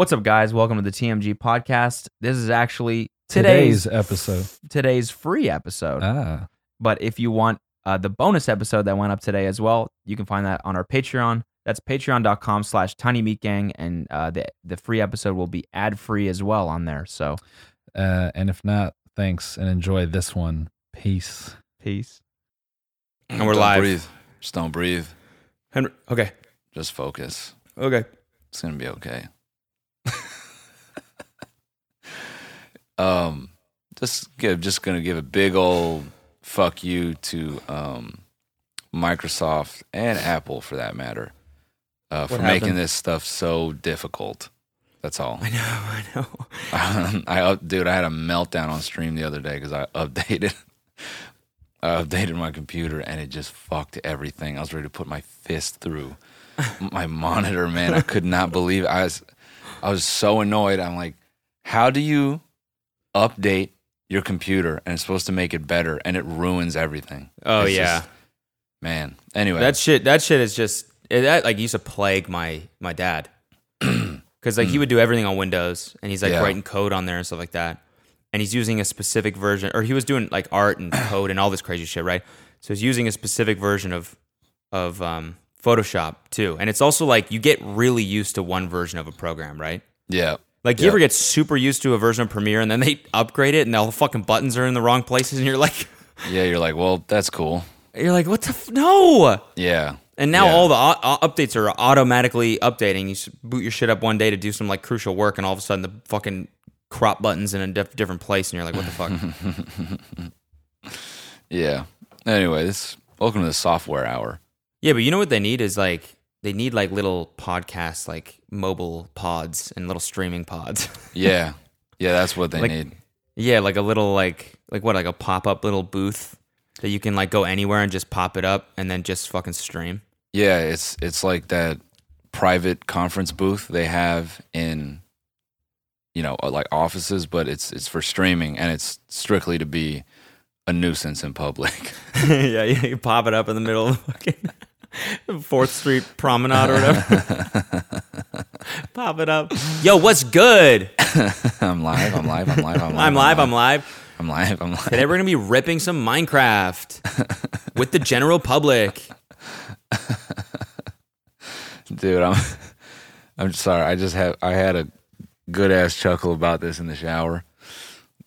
What's up, guys? Welcome to the TMG podcast. This is actually today's Today's episode. today's free episode. Ah, But if you want uh, the bonus episode that went up today as well, you can find that on our Patreon. That's patreon.com slash tiny meat gang. And uh, the, the free episode will be ad free as well on there. So uh, and if not, thanks and enjoy this one. Peace. peace. And we're don't live. Breathe. Just don't breathe. Henry, okay. Just focus. Okay. It's gonna be okay. Um, just give. Just gonna give a big old fuck you to um, Microsoft and Apple for that matter, uh, for making this stuff so difficult. That's all. I know, I know. I up, dude, I had a meltdown on stream the other day because I updated. I updated my computer and it just fucked everything. I was ready to put my fist through my monitor, man. I could not believe it. I was I was so annoyed. I'm like, how do you update your computer and it's supposed to make it better and it ruins everything? Oh It's yeah. just- man. Anyway, That shit that shit is just it, that like used to plague my my dad. Cuz like he would do everything on Windows and he's like Yeah. writing code on there and stuff like that. And he's using a specific version or he was doing like art and code and all this crazy shit, right? So he's using a specific version of of um Photoshop too. And it's also like you get really used to one version of a program, right? yeah. Like you Yeah. ever get super used to a version of Premiere and then they upgrade it and all the fucking buttons are in the wrong places and you're like Yeah, you're like, well, that's cool. you're like what the f- no. Yeah. And now Yeah. all the au- updates are automatically updating. You boot your shit up one day to do some like crucial work, and all of a sudden the fucking crop buttons in a diff- different place, and you're like, "What the fuck?" Yeah. Anyway, this welcome to the software hour. yeah, but you know what they need is like they need like little podcasts, like mobile pods and little streaming pods. Yeah. Yeah, that's what they Like- need. yeah, like a little like like what like a pop up little booth that you can like go anywhere and just pop it up and then just fucking stream. Yeah, it's it's like that private conference booth they have in you know, uh, like offices, but it's it's for streaming and it's strictly to be a nuisance in public. yeah, yeah, you pop it up in the middle of the fucking Fourth Street Promenade or whatever. pop it up. Yo, what's good? I'm live, I'm live, I'm live, I'm live. I'm live. I'm live. I'm live, I'm live. Today we're gonna be ripping some Minecraft with the general public. Dude, I'm I'm sorry. I just have I had a good ass chuckle about this in the shower,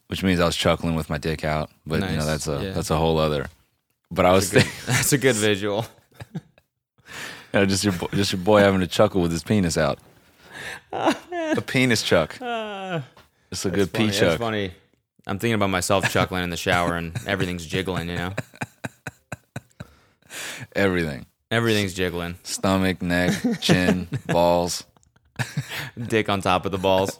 which means I was chuckling with my dick out. But you know that's a yeah. that's a whole other. But I was Good- thinking, That's a good visual. You know, uh, just your bo- just your boy having a chuckle with his penis out. a penis chuck. Uh, it's a good funny. pee That's chuck. funny. I'm thinking about myself chuckling in the shower and everything's jiggling. You know, Everything: everything's jiggling. stomach, neck, chin, balls. Dick on top of the balls.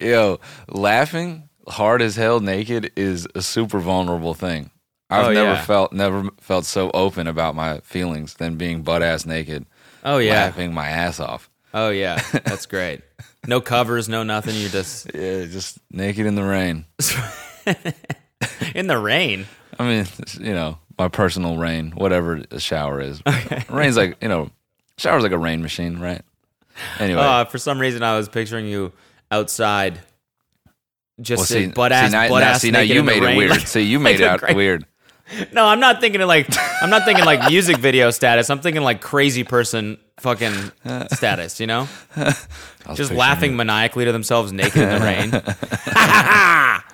Yo, laughing hard as hell naked is a super vulnerable thing. I've Oh, never yeah. felt never felt so open about my feelings than being butt ass naked, Oh yeah. laughing my ass off. Oh yeah. That's great. No covers, no nothing. You're just Yeah, just naked in the rain. in the rain. I mean, you know, my personal rain, whatever a shower is. Rain's like, you know, shower's like a rain machine, right? Anyway, Uh, for some reason, I was picturing you outside, just well, see, butt see, ass, now, butt now- ass see, now you in the made it rain, weird. like- see, you like made it out great- weird. No, I'm not thinking of like I'm not thinking like music video status. I'm thinking like crazy person fucking status. You know, just laughing you- maniacally to themselves naked in the rain.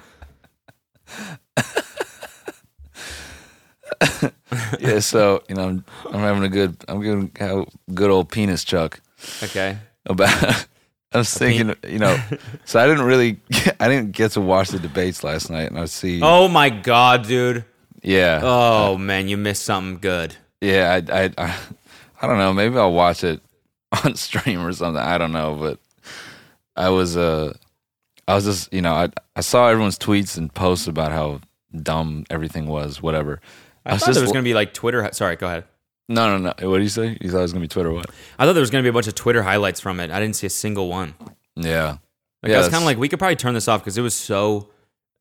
Yeah, so you know, I'm, I'm having a good, I'm gonna have a good old penis chuck. okay. about I was thinking, you know, so I didn't really I didn't get to watch the debates last night and I see Oh my god, dude. Yeah. Oh man, you missed something good. Yeah, I, I I I don't know, maybe I'll watch it on stream or something. I don't know, but I was uh I was just, you know, I I saw everyone's tweets and posts about how dumb everything was, whatever. I, was thought there was gonna be like Twitter. Sorry, go ahead. No, no, no. What did you say? You thought it was gonna be Twitter what? I thought there was gonna be a bunch of Twitter highlights from it. I didn't see a single one. Yeah. Like Yeah, I was kind of like, we could probably turn this off because it was so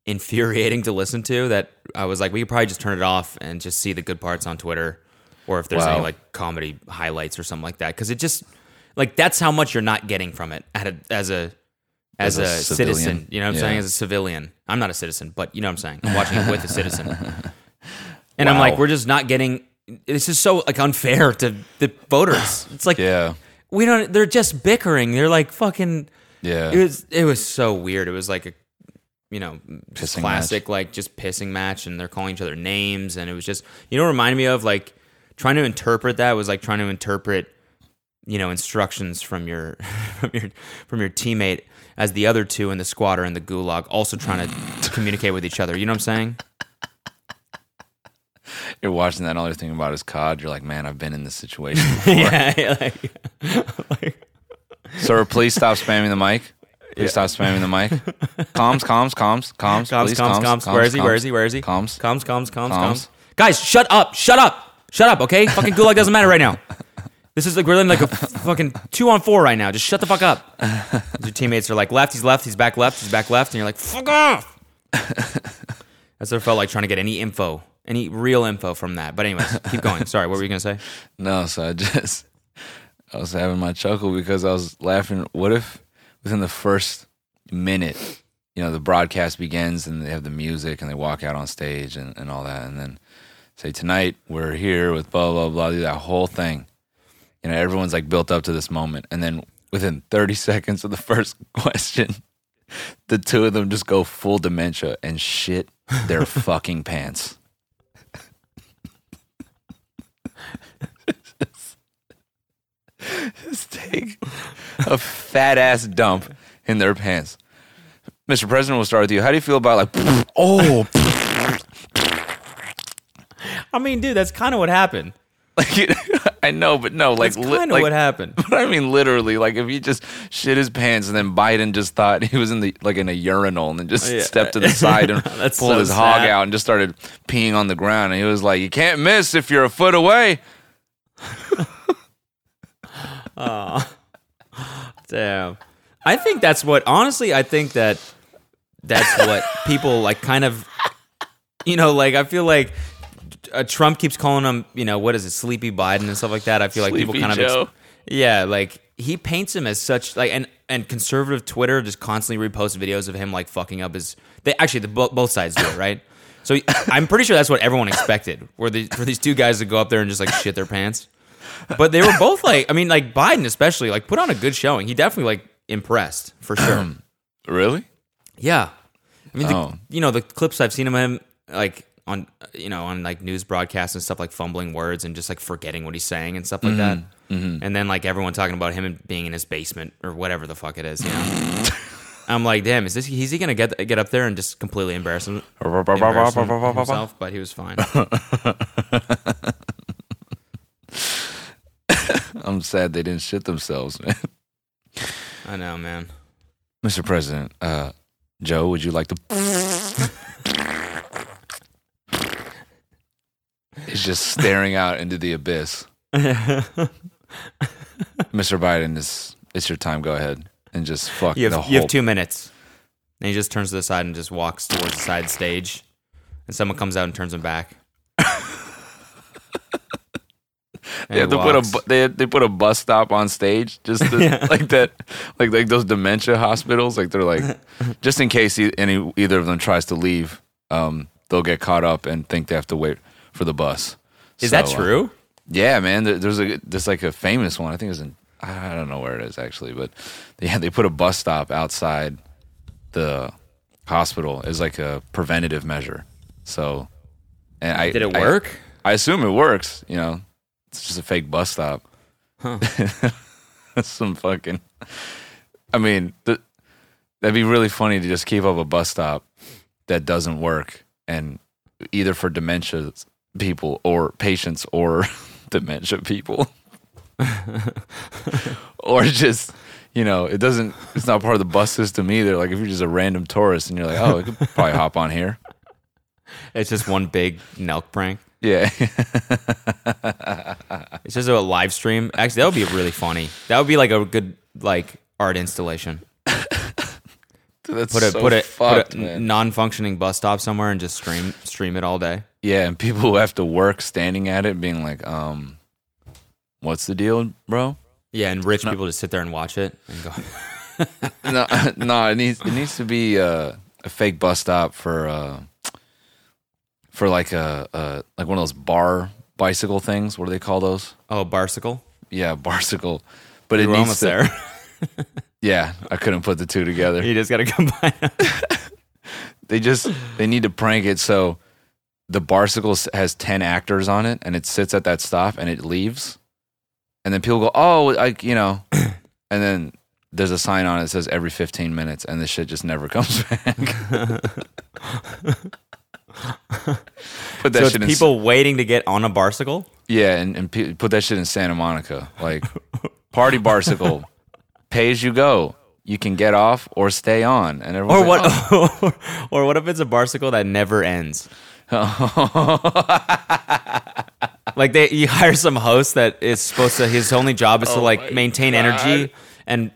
infuriating to listen to that I was like, we could probably just turn it off and just see the good parts on Twitter, or if there's any like comedy highlights or something like that. Because it just like that's how much you're not getting from it at a, as a as, As a a, citizen. You know what I'm Yeah. saying? As a civilian, I'm not a citizen, but you know what I'm saying. I'm watching it with a citizen, and I'm like, we're just not getting. This is so like unfair to the voters. It's like Yeah. we don't. They're just bickering. They're like fucking. Yeah. It was it was so weird. It was like a you know Pissing classic like just pissing match, and they're calling each other names, and it was just you know reminded me of like trying to interpret that was like trying to interpret you know instructions from your from your from your teammate as the other two in the squad are in the gulag also trying to communicate with each other. You know what I'm saying? You're watching that and all you're thinking about is COD. You're like, man, I've been in this situation before. yeah. Like, like, Sir, please stop spamming the mic. Please stop spamming the mic. Comms, comms, comms, comms, Comms, please, comms, comms. Where is he? Where is he? Where is he? Comms. Comms, comms, comms, Comms. comms. Guys, shut up. Shut up. Shut up, okay? Fucking gulag doesn't matter right now. This is like we're in like a fucking two on four right now. Just shut the fuck up. Your teammates are like left, he's left, he's back left, he's back left, and you're like, fuck off. That's what it felt like trying to get any info, any real info from that. But anyways, keep going. Sorry, what were you gonna say? No, so I just I was having my chuckle because I was laughing. What if within the first minute, you know, the broadcast begins and they have the music and they walk out on stage and, and all that, and then say tonight we're here with blah blah blah, do that whole thing. You know, everyone's like built up to this moment, and then within 30 seconds of the first question, the two of them just go full dementia and shit their fucking pants. just take a fat ass dump in their pants. Mr. President, we'll start with you. How do you feel about like, oh, I mean, dude, that's kind of what happened. like I know, but no, like, That's li- kind of like what happened. But I mean, literally, like if he just shit his pants and then Biden just thought he was in the like in a urinal and then just Yeah. stepped to the side and That's pulled so his hog sad. out and just started peeing on the ground. And he was like, "You can't miss if you're a foot away." Damn. I think that's what honestly I think that that's what people like kind of you know like I feel like uh, Trump keeps calling him, you know, what is it, Sleepy Biden and stuff like that. I feel like people Sleepy kind of ex- Yeah, like he paints him as such like and and conservative Twitter just constantly reposts videos of him like fucking up his they actually the both sides do it, right? So I'm pretty sure that's what everyone expected. Were the, for these two guys to go up there and just like shit their pants. But they were both like, I mean, like Biden especially, like put on a good showing. He definitely like impressed for sure. Really? yeah, I mean, the, Oh. you know, the clips I've seen of him like on, you know, on like news broadcasts and stuff, like fumbling words and just like forgetting what he's saying and stuff like that. Mm-hmm. Mm-hmm. And then like everyone talking about him being in his basement or whatever the fuck it is. You know, I'm like, damn, is this? Is he gonna get get up there and just completely embarrass, him, embarrass him- himself? But he was fine. I'm sad they didn't shit themselves, man. I know, man. Mr. President, uh, Joe, would you like to? He's just staring out into the abyss. Mr. Biden, is it's your time. Go ahead and just fuck You the have, whole. you have two minutes. And he just turns to the side and just walks towards the side stage. And someone comes out and turns him back. And They he to put a walks. bu- they they put a bus stop on stage just to, like that like like those dementia hospitals like they're like just in case any either of them tries to leave um they'll get caught up and think they have to wait for the bus. Is So, that uh, true? Yeah, man. There, there's a there's like a famous one. I think it was in I don't know where it is actually, but yeah, they put a bus stop outside the hospital as like a preventative measure. So, and I Did it I- work? I, assume it works. You know, it's just a fake bus stop. That's some fucking. I mean, th- that'd be really funny to just keep up a bus stop that doesn't work, and either for dementia people or patients or dementia people, or just you know, it doesn't. It's not part of the bus system either. Like if you're just a random tourist and you're like, oh, I could probably hop on here. It's just one big Nelk prank. Yeah. It's just a live stream. Actually, that would be really funny. That would be like a good like art installation. That's Put a so put a fucked, put a man. non-functioning bus stop somewhere and just stream stream it all day. Yeah, and people who have to work standing at it being like, um, what's the deal, bro? Yeah, and rich people just sit there and watch it and go. no, no, it needs it needs to be uh, a fake bus stop for uh, for like a, a like one of those bar bicycle things. What do they call those? Oh, barsicle. Yeah, barcicle. But We it were needs almost to, there. Yeah, I couldn't put the two together. you just got to combine. them. They just they need to prank it so the barcicle s- has ten actors on it, and it sits at that stop, and it leaves, and then people go, "Oh, like you know," and then there's a sign on it that says every 15 minutes, and the shit just never comes back. put that so shit in people waiting to get on a barsicle. Yeah, and, and pe- put that shit in Santa Monica. Like, party barsicle, pay as you go. You can get off or stay on. And Or everyone's what? Oh. like, or what if it's a barsicle that never ends? Like they, you hire some host that is supposed to. His only job is to oh like maintain energy and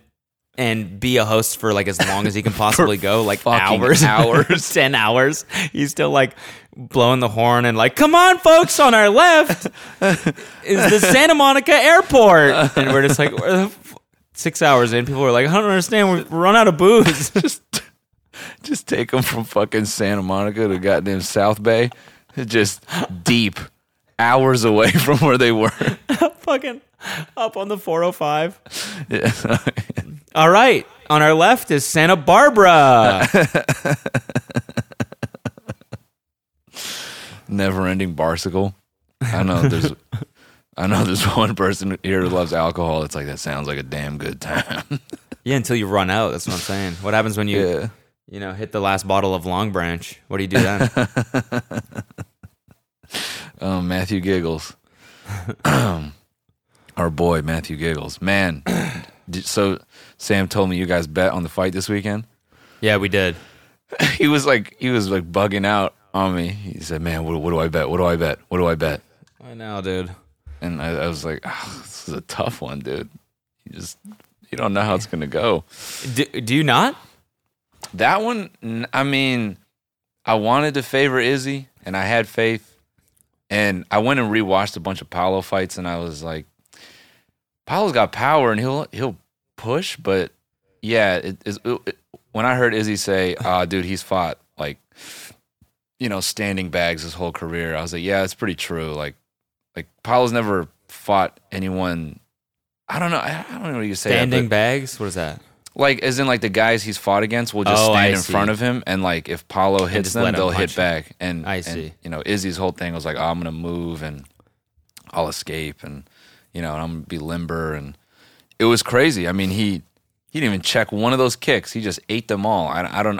and be a host for like as long as he can possibly go, like hours, hours. ten hours. He's still like blowing the horn and like, come on, folks, on our left is the Santa Monica Airport, and we're just like. Six hours in, people were like, "I don't understand. We've run out of booze." just, just take them from fucking Santa Monica to goddamn South Bay. Just deep, hours away from where they were. fucking up on the 405. Yeah. All right. On our left is Santa Barbara. Never ending barsicle. I know there's. I know there's one person here who loves alcohol. It's like that sounds like a damn good time. yeah, until you run out. That's what I'm saying. What happens when you, yeah. you know, hit the last bottle of Longbranch? What do you do then? Oh, Matthew Giggles. Our boy Matthew Giggles. Man, so Sam told me you guys bet on the fight this weekend. yeah, we did. He was like he was like bugging out on me. He said, "Man, what, what do I bet? What do I bet? What do I bet?" I know, dude. And I, I was like, oh, "This is a tough one, dude. You just you don't know how it's gonna go." Do, do you not? That one, I mean, I wanted to favor Izzy, and I had faith. And I went and rewatched a bunch of Paulo fights, and I was like, Paulo's got power, and he'll he'll push, but yeah, it, it, it- when I heard Izzy say, "Ah, dude, he's fought like, you know, standing bags his whole career," I was like, "Yeah, it's pretty true." Like, like Paulo's never fought anyone. I don't know. I I don't know what you say. Standing but- bags? What is that? like as in like the guys he's fought against will just Oh, I stand in see. front of him and like if Paulo hits them they'll hit back and I and, see. you know Izzy's whole thing was like oh, I'm gonna move and I'll escape and you know and I'm gonna be limber and it was crazy I mean he he didn't even check one of those kicks he just ate them all I, I don't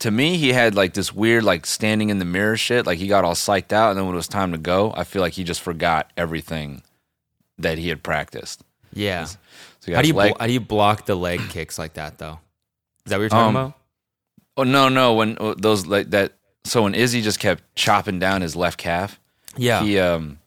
to me he had like this weird like standing in the mirror shit like he got all psyched out and then when it was time to go I feel like he just forgot everything that he had practiced Yeah. so How do you leg- blo- how do you block the leg kicks like that though? Is that what you're talking Um, about? Oh no, no. When uh, those like that. So when Izzy just kept chopping down his left calf, Yeah. he um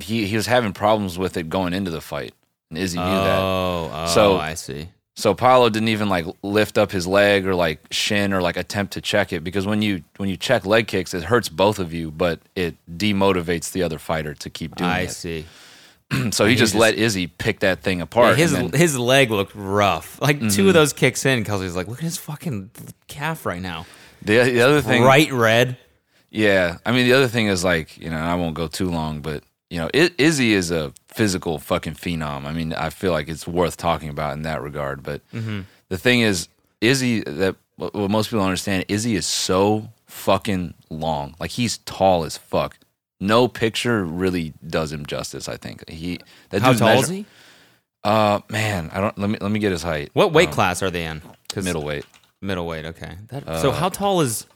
he he was having problems with it going into the fight, and Izzy knew that. oh, oh, So- I see. So Paulo didn't even like lift up his leg or like shin or like attempt to check it because when you when you check leg kicks, it hurts both of you, but it demotivates the other fighter to keep doing it. I it. see. so he just just- let Izzy pick that thing Yeah, apart. his and then- Mm-hmm. his leg looked rough. Like two of those kicks in, Kelsey's like, look at his fucking calf right now. the, the other thing, Bright red. Yeah, I mean the other thing is like you know I won't go too long, but you know I- Izzy is a physical fucking phenom. I mean I feel like it's worth talking about in that regard. But the thing is, Izzy that what most people don't understand, Izzy is so fucking long. Like he's tall as fuck. No picture really does him justice. I think he. That How dude's tall is he? Uh, man, I don't. Let me let me get his height. What weight Um, class are they in? Middleweight. Middleweight. Okay. That, so how tall is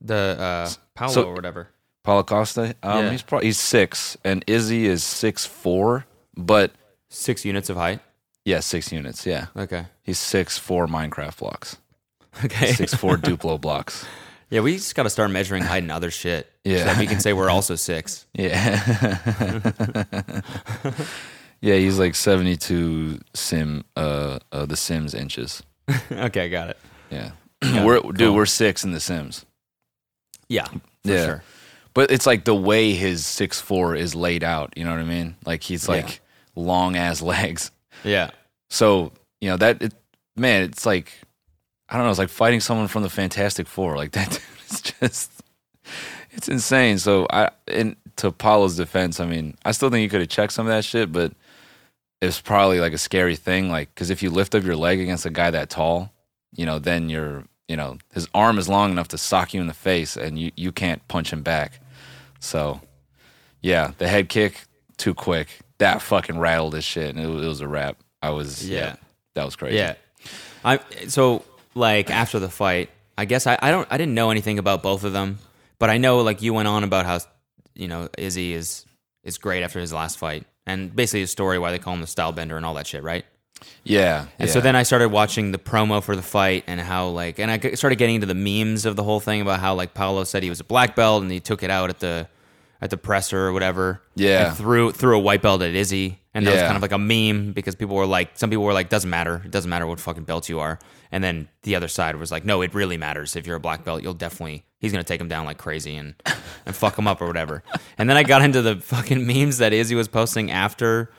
the uh, Paulo so- or whatever? Paulo Costa. Um, Yeah. he's probably he's six, and Izzy is six four, but Six units of height. Yeah, six units. Yeah, Okay. he's six four Minecraft blocks, Okay. six four Duplo blocks. yeah, we just got to start measuring height and other shit. Yeah. So that we can say we're also six. Yeah, yeah, he's like seventy two sim, uh, uh, the Sims inches. okay, got it. Yeah, we're dude, we're six in the Sims. Yeah. For Yeah. sure. But it's like the way his six four is laid out. You know what I mean? Like he's Yeah. like long ass legs. Yeah. So you know that it, man, it's like I don't know, it's like fighting someone from the Fantastic Four. Like that, dude is just it's insane. So I, and to Paulo's defense, I mean, I still think he could have checked some of that shit, but it's probably like a scary thing. Like because if you lift up your leg against a guy that tall, you know, then you're you know his arm is long enough to sock you in the face, and you you can't punch him back. So yeah, the head kick too quick. That fucking rattled his shit, and it, was- it was a wrap. I was yeah, Yeah. that was crazy. Yeah. I so like after the fight, I guess I, I don't I didn't know anything about both of them, but I know like you went on about how you know Izzy is is great after his last fight, and basically his story why they call him the style bender and all that shit, right? Yeah. And yeah. so then I started watching the promo for the fight and how like and I started getting into the memes of the whole thing about how like Paulo said he was a black belt and he took it out at the at the presser or whatever. Yeah. And threw threw a white belt at Izzy. And that was kind of like a meme because people were like some people were like, doesn't matter. It doesn't matter what fucking belt you are. And then the other side was like, no, it really matters. If you're a black belt, you'll definitely he's gonna take him down like crazy and and fuck him up or whatever. And then I got into the fucking memes that Izzy was posting after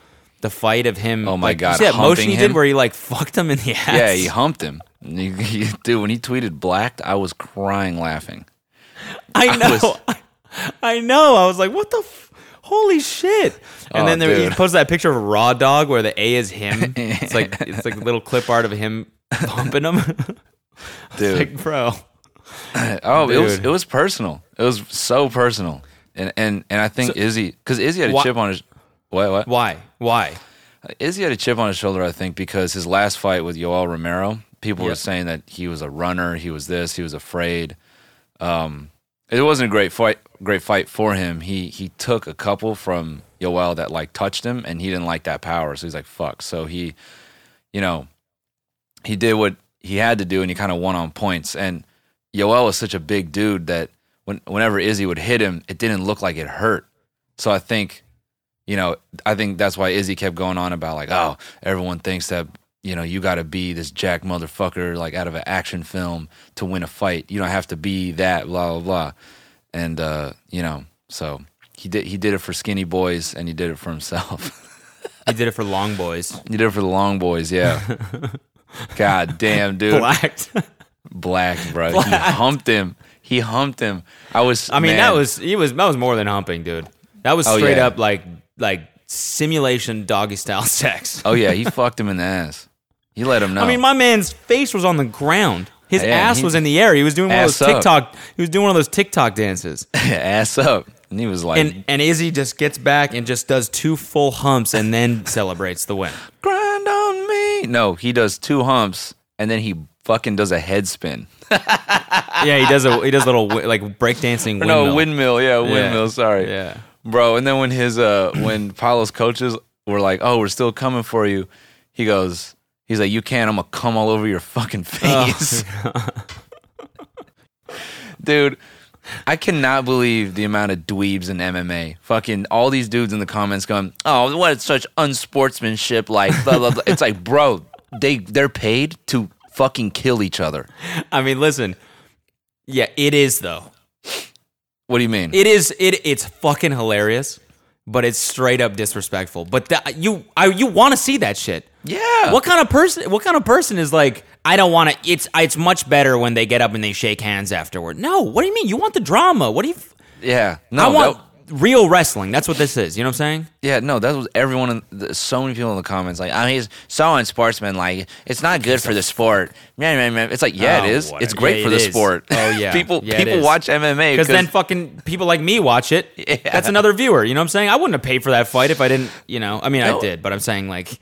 the fight of him. Oh my like, God, see that motion he did him? where he like fucked him in the ass. yeah, he humped him. He- he- dude, when he tweeted blacked, I was crying laughing. I know. was- I know. I was like, what the f- holy shit. And Oh, then there, he posted that picture of a raw dog where the A is him. It's like it's like a little clip art of him bumping him. Dude. like, bro. Oh, it was it was personal. It was so personal. And and and I think Izzy because Izzy had a Wha- chip on his what what Why? Why? Izzy had a chip on his shoulder, I think, because his last fight with Yoel Romero, people were Yep. saying that he was a runner, he was this, he was afraid. Um, it wasn't a great fight, great fight for him. He he took a couple from Yoel that like touched him, and he didn't like that power, so he's like, "Fuck." So he, you know, he did what he had to do, and he kind of won on points. And Yoel was such a big dude that when whenever Izzy would hit him, it didn't look like it hurt. So I think you know, I think that's why Izzy kept going on about like, oh, everyone thinks that you know you got to be this jack motherfucker like out of an action film to win a fight. You don't have to be that blah blah blah, and uh, you know, so he did he did it for skinny boys and he did it for himself. He did it for long boys. he did it for the long boys, yeah. God damn, dude, Blacked. black, bro. He humped him. He humped him. I was. I mean, man, that was he was that was more than humping, dude. That was Oh, straight yeah. up like like simulation doggy style sex. Oh yeah, he fucked him in the ass. He let him know. I mean, my man's face was on the ground. His Yeah, ass he- was in the air. He was doing one of Ass those up. TikTok. He was doing one of those TikTok dances. ass up, and he was like, And and Izzy just gets back and just does two full humps and then celebrates the win. grind on me. No, he does two humps and then he fucking does a head spin. Yeah, he does a he does a little wi- like breakdancing Or windmill. no, windmill. Yeah, windmill. Sorry. Yeah. Bro, and then when his uh when Paulo's coaches were like, "Oh, we're still coming for you," he goes, "He's like, you can't. I'm gonna come all over your fucking Oh, face, dude." I cannot believe the amount of dweebs in MMA. Fucking all these dudes in the comments going, "Oh, what such unsportsmanship!" Like, blah blah blah. It's like, bro, they they're paid to fucking kill each other. I mean, listen. Yeah, it is though. What do you mean? It is it it's fucking hilarious, but it's straight up disrespectful. But that you I you want to see that shit. yeah. What kind of person? What kind of person is like? I don't want to. It's it's much better when they get up and they shake hands afterward. No, what do you mean? You want the drama? What do you? Yeah. No. I want real wrestling. That's what this is. You know what I'm saying? Yeah, no, that was everyone. In the, so many people in the comments like, "I mean, he's so unsportsman. Like, it's not good for the sport." Meh. It's like, yeah, Oh, it is. whatever. It's great Yeah, for it the is. sport. Oh, yeah. people Yeah, people watch MMA Because then fucking people like me watch it. Yeah. That's another viewer. You know what I'm saying? I wouldn't have paid for that fight if I didn't. You know, I mean, I did, but I'm saying like,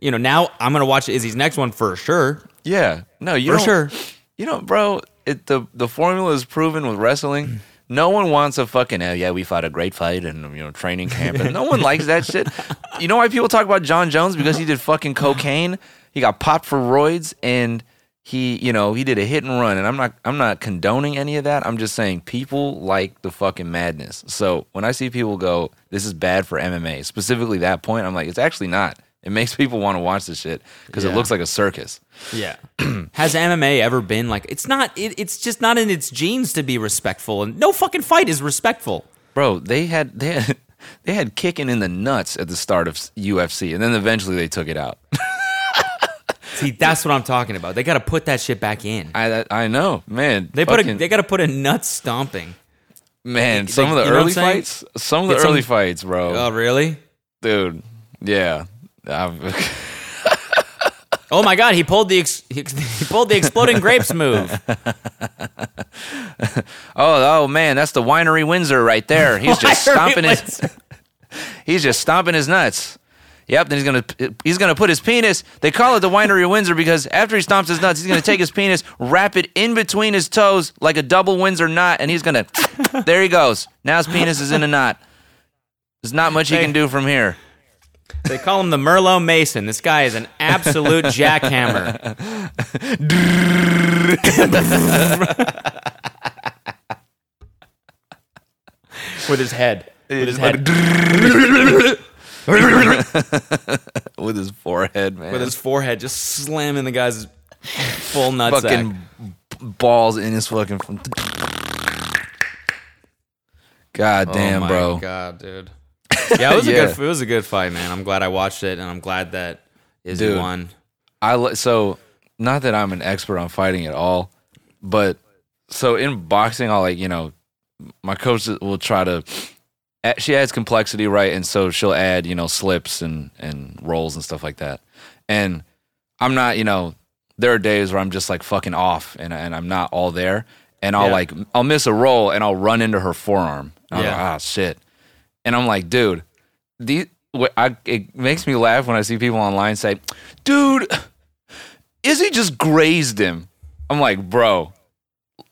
you know, now I'm gonna watch Izzy's next one for sure. yeah, no, you For sure. You know, bro, it, the the formula is proven with wrestling. No one wants a fucking oh yeah we fought a great fight and you know training camp and no one likes that shit. You know why people talk about Jon Jones because he did fucking cocaine. He got popped for roids and he you know he did a hit and run and I'm not I'm not condoning any of that. I'm just saying people like the fucking madness. So when I see people go this is bad for MMA specifically that point I'm like it's actually not. It makes people want to watch this shit because Yeah. it looks like a circus. Yeah. Has MMA ever been like? It's not. It, it's just not in its genes to be respectful, and no fucking fight is respectful. bro they had they had they had kicking in the nuts at the start of UFC and then eventually they took it out See, that's what I'm talking about. They got to put that shit back in. I I know, man. They put a, they got to put a nut stomping. man. they- Some of the you know what I'm early fights, some of the Get some- early fights, bro. Oh, really? Dude, yeah. Oh my God! He pulled the ex- he, he pulled the exploding grapes move. oh, oh man, that's the winery Windsor right there. He's just stomping his. He's just stomping his nuts. Yep. Then he's gonna he's gonna put his penis. They call it the winery Windsor because after he stomps his nuts, he's gonna take his penis, wrap it in between his toes like a double Windsor knot, and he's gonna. there he goes. Now his penis is in a knot. There's not much he can do from here. They call him the Merlot Mason. This guy is an absolute jackhammer. With his head. With his head. With his forehead, man. With his forehead just slamming the guy's full nutsack. fucking balls in his fucking. God oh damn, oh my bro. God, dude. Yeah, it was a good. It was a good fight, man. I'm glad I watched it, and I'm glad that Izzy Dude. won. I so not that I'm an expert on fighting at all, but so in boxing, I'll like you know, my coach will try to. She adds complexity, right, and so she'll add you know slips and and rolls and stuff like that. And I'm not, you know, there are days where I'm just like fucking off and and I'm not all there, and I'll Yeah. like I'll miss a roll and I'll run into her forearm. Yeah. like, ah shit, and I'm like, dude, the wh- I, it makes me laugh when I see people online say, dude, Izzy just grazed him. I'm like, bro,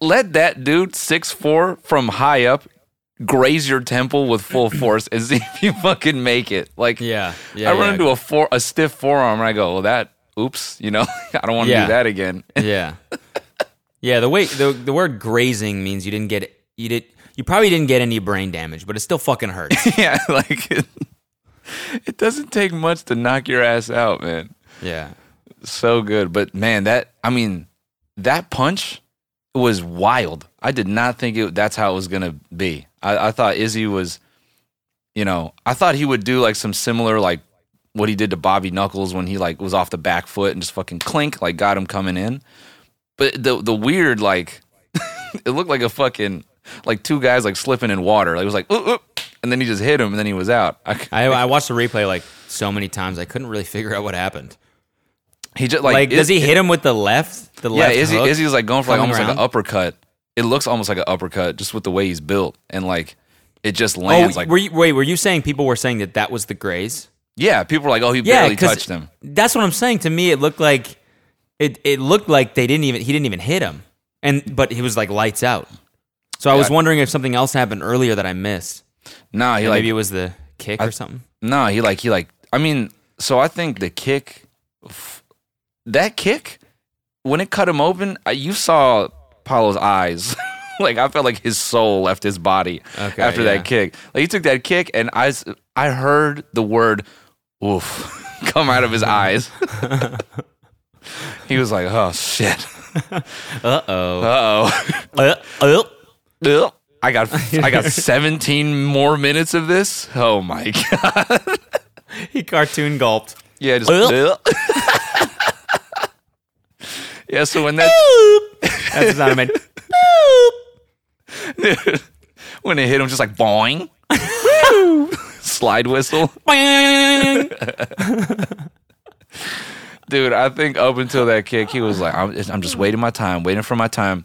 let that dude six four from high up graze your temple with full force and see if you fucking make it. Like, Yeah, yeah. I run yeah. into a four a stiff forearm and I go, well, that oops, you know, I don't want to Yeah. do that again. yeah, yeah. The way the the word grazing means you didn't get you did you probably didn't get any brain damage, but it still fucking hurts. yeah, like it, it doesn't take much to knock your ass out, man. yeah, so good. But man, that I mean, that punch was wild. I did not think it, that's how it was gonna be. I, I thought Izzy was, you know, I thought he would do like some similar like what he did to Bobby Knuckles when he like was off the back foot and just fucking clink like got him coming in. But the the weird like it looked like a fucking like two guys like slipping in water. Like, it was like "Oop, oop," and then he just hit him and then he was out. I, I I watched the replay like so many times. I couldn't really figure out what happened. he just Like, like, does he it- hit him with the left? The Yeah, left Izzy, hook? Izzy was like going for like almost like an uppercut. It looks almost like an uppercut just with the way he's built, and like it just Oh, lands. like were you, wait, were you saying people were saying that that was the graze? yeah, people were like, oh, he Yeah, barely touched him. That's what I'm saying. To me, it looked like it. It looked like they didn't even. He didn't even hit him, and but he was like lights out. So I was wondering if something else happened earlier that I missed. Nah, he And like maybe it was the kick or something. no, he like he like. I mean, so I think the kick, f- that kick, when it cut him open, I- you saw Paulo's eyes. like I felt like his soul left his body Okay, after yeah. that kick. Like he took that kick, and I s- I heard the word "oof" come out of his eyes. he was like, "Oh shit." Uh oh. uh oh. Uh Uh, oh. I got I got 17 more minutes of this. Oh my god. he cartoon gulped. Yeah, just. Yeah, so when that That's sound I made. when it hit him just like boing. Slide whistle. Bang. Dude, I think up until that kick, he was like, I'm, I'm just waiting my time, waiting for my time.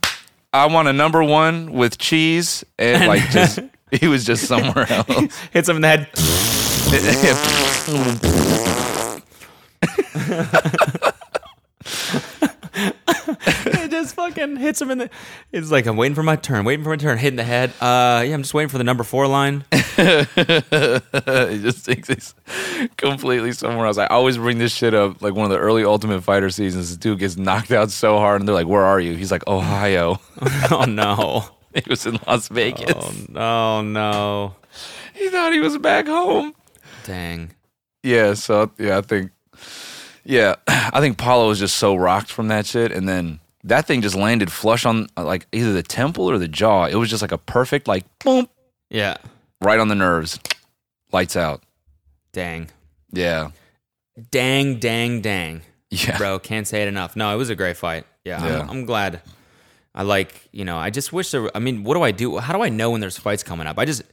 I want a number one with cheese and like just he was just somewhere else. Hits him in the head. it just fucking hits him in the. It's like I'm waiting for my turn, waiting for my turn, hitting the head. Uh, yeah, I'm just waiting for the number four line. he just thinks he's completely somewhere else. I always bring this shit up, like one of the early Ultimate Fighter seasons. This dude gets knocked out so hard, and they're like, "Where are you?" He's like, "Ohio." oh no! he was in Las Vegas. Oh no! No! He thought he was back home. Dang! Yeah. So yeah, I think. Yeah, I think Paulo was just so rocked from that shit, and then that thing just landed flush on uh, like either the temple or the jaw. It was just like a perfect like boom Yeah. right on the nerves, lights out. Dang! Yeah. Dang! Dang! Dang! Yeah. bro. Can't say it enough. No, it was a great fight. Yeah, Yeah. I'm, I'm glad. I like, you know, I just wish there. I mean, what do I do? How do I know when there's fights coming up? I just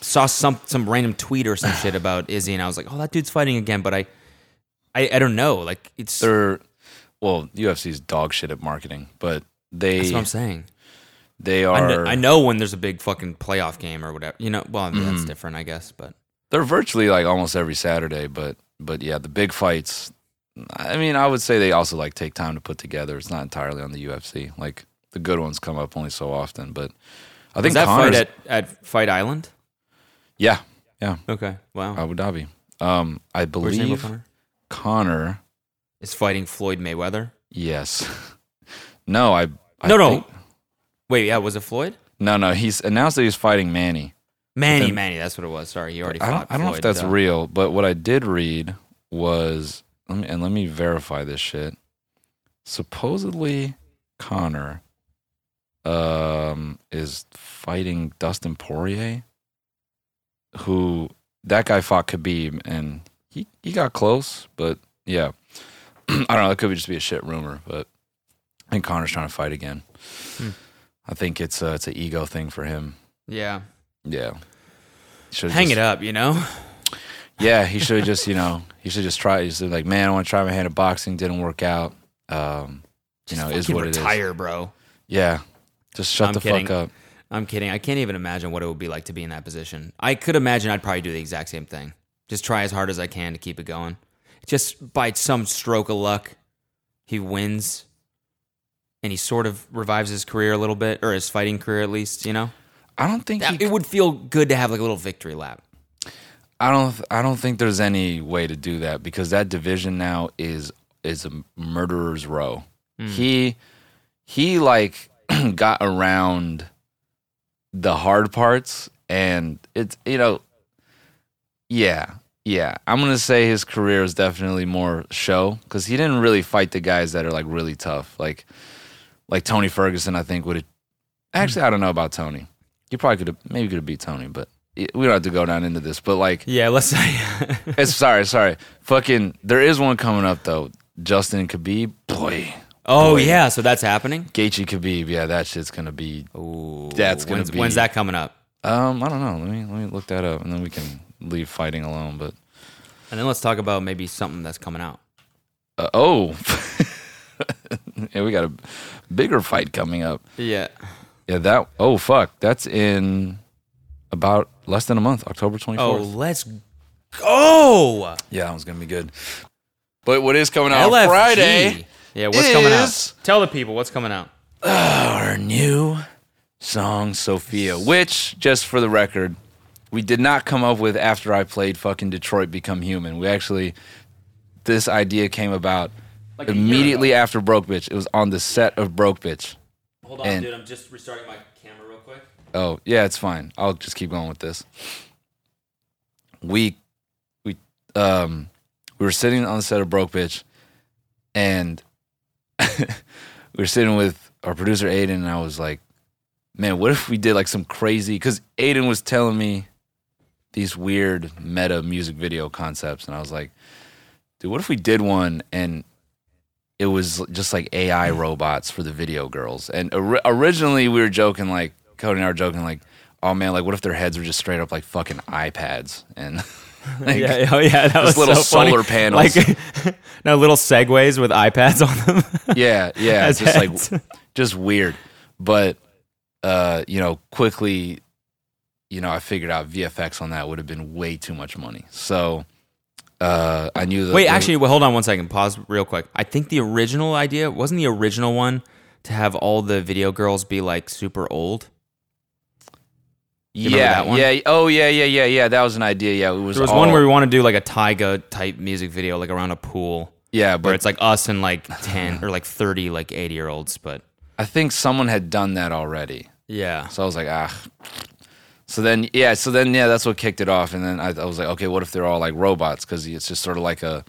saw some some random tweet or some shit about Izzy, and I was like, oh, that dude's fighting again. But I, I, I don't know. Like it's They're well, UFC's dog shit at marketing, but they that's what I'm saying. they I, are kn- I know when there's a big fucking playoff game or whatever. You know, well, that's different, I guess. But they're virtually like almost every Saturday, but but yeah, the big fights. I mean, I would say they also like take time to put together. It's not entirely on the UFC. Like the good ones come up only so often, but I was think that Conor's, fight at, at Fight Island? yeah, yeah, Okay, wow. Abu Dhabi. Um, I Where's his name, believe Conor? Conor. Is fighting Floyd Mayweather? Yes. no, I. I no, no. think- Wait, yeah, was it Floyd? no, no. He's announced that he's fighting Manny. Manny, then- Manny, that's what it was. Sorry, he already I don't, I don't know if that's so- real, but what I did read was, let me, and let me verify this shit. Supposedly, Conor um, is fighting Dustin Poirier, who that guy fought Khabib, and he, he got close, but yeah, I don't know. It could just be a shit rumor, but I think Conor's trying to fight again. Hmm. I think it's a, it's an ego thing for him. Yeah, Yeah. Should've hang just- it up, you know. yeah, he should have just, you know, he should just try. He's like, man, I want to try my hand at boxing. Didn't work out. Um, you know, is what it is. retire, bro. Yeah, just shut I'm the kidding. fuck up. I'm kidding. I can't even imagine what it would be like to be in that position. I could imagine I'd probably do the exact same thing. Just try as hard as I can to keep it going. Just by some stroke of luck, he wins and he sort of revives his career a little bit, or his fighting career at least, you know? I don't think That- he, it would feel good to have like a little victory lap. I don't. I don't think there's any way to do that because that division now is is a murderer's row. Hmm. He he like got around the hard parts, and it's you know, yeah, yeah. I'm gonna say his career is definitely more show because he didn't really fight the guys that are like really tough, like like Tony Ferguson. I think would have actually. I don't know about Tony. You probably could have maybe could have beat Tony, but we don't have to go down into this. But like. Yeah, let's say. It's sorry, sorry. Fucking, there is one coming up though. Justin Khabib, boy, oh, Boy. yeah. So that's happening. Gaethje Khabib, yeah, that shit's gonna be. Ooh, That's gonna when's, be- when's that coming up? Um, I don't know. Let me let me look that up, and then we can leave fighting alone. But And then let's talk about maybe something that's coming out. uh, oh, yeah, we got a bigger fight coming up. Yeah. Yeah, that. Oh fuck, that's in about less than a month, October twenty Oh, fourth. let's go. Yeah, that one's gonna be good. But what is coming out LFG. Friday? Yeah, what's coming out? Tell the people what's coming out. our new song Sophia, which just for the record, we did not come up with after I played fucking Detroit Become Human. We actually this idea came about Like immediately after Broke Bitch. It was on the set of Broke Bitch. Hold on, And- dude. I'm just restarting my camera real quick. Oh, yeah, it's fine. I'll just keep going with this. We we um we were sitting on the set of Broke Bitch and we were sitting with our producer Aiden and I was like, man, what if we did like some crazy because Aiden was telling me these weird meta music video concepts and I was like, dude, what if we did one and it was just like AI robots for the video girls. And ori- originally we were joking, like Cody and I were joking, like, oh man, like what if their heads were just straight up like fucking iPads and like, yeah, oh yeah, that was little so funny. solar panels. like no little segways with iPads on them. yeah, yeah, just heads. like just weird. But uh, you know, quickly, you know, I figured out VFX on that would have been way too much money. So uh, I knew that. Wait, actually, wait, hold on one second. Pause real quick. I think the original idea wasn't the original one to have all the video girls be like super old. you yeah, that one? yeah, oh yeah, yeah, yeah, yeah. That was an idea. Yeah, it was. There was all- one where we want to do like a Tyga type music video, like around a pool, yeah, where but it's like us and like ten or like thirty, like eighty year olds. But I think someone had done that already. yeah, So I was like, ah. So then, yeah, so then, yeah, that's what kicked it off. And then I, I was like, okay, what if they're all like robots? Because it's just sort of like a,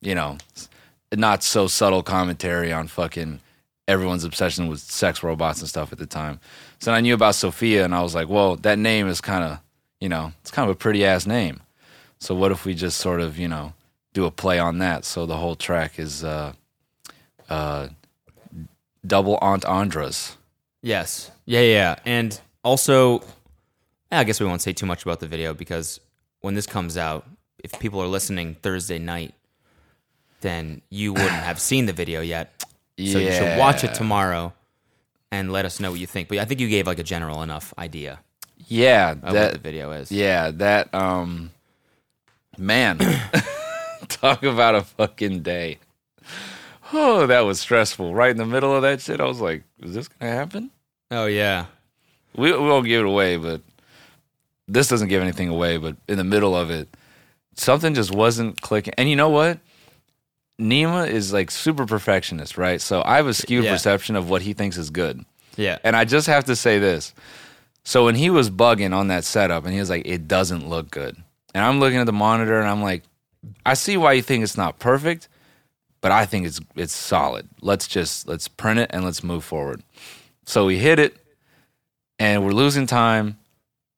you know, not so subtle commentary on fucking everyone's obsession with sex robots and stuff at the time. So I knew about Sophia, and I was like, well, that name is kind of, you know, it's kind of a pretty ass name. So what if we just sort of, you know, do a play on that. So the whole track is uh, uh, double entendres. Yes. Yeah, yeah. And also, I guess we won't say too much about the video because when this comes out, if people are listening Thursday night, then you wouldn't have seen the video yet. So you should watch it tomorrow and let us know what you think. But I think you gave like a general enough idea Yeah, of what the video is. Yeah, that um man. Talk about a fucking day. Oh, that was stressful. Right in the middle of that shit, I was like, is this gonna happen? Oh yeah. We we won't give it away, but this doesn't give anything away, but in the middle of it, something just wasn't clicking. And you know what? Nima is like super perfectionist, right? So I have a skewed Yeah. perception of what he thinks is good. Yeah. And I just have to say this. So when he was bugging on that setup and he was like, it doesn't look good. And I'm looking at the monitor and I'm like, I see why you think it's not perfect, but I think it's it's solid. Let's just let's print it and let's move forward. So we hit it and we're losing time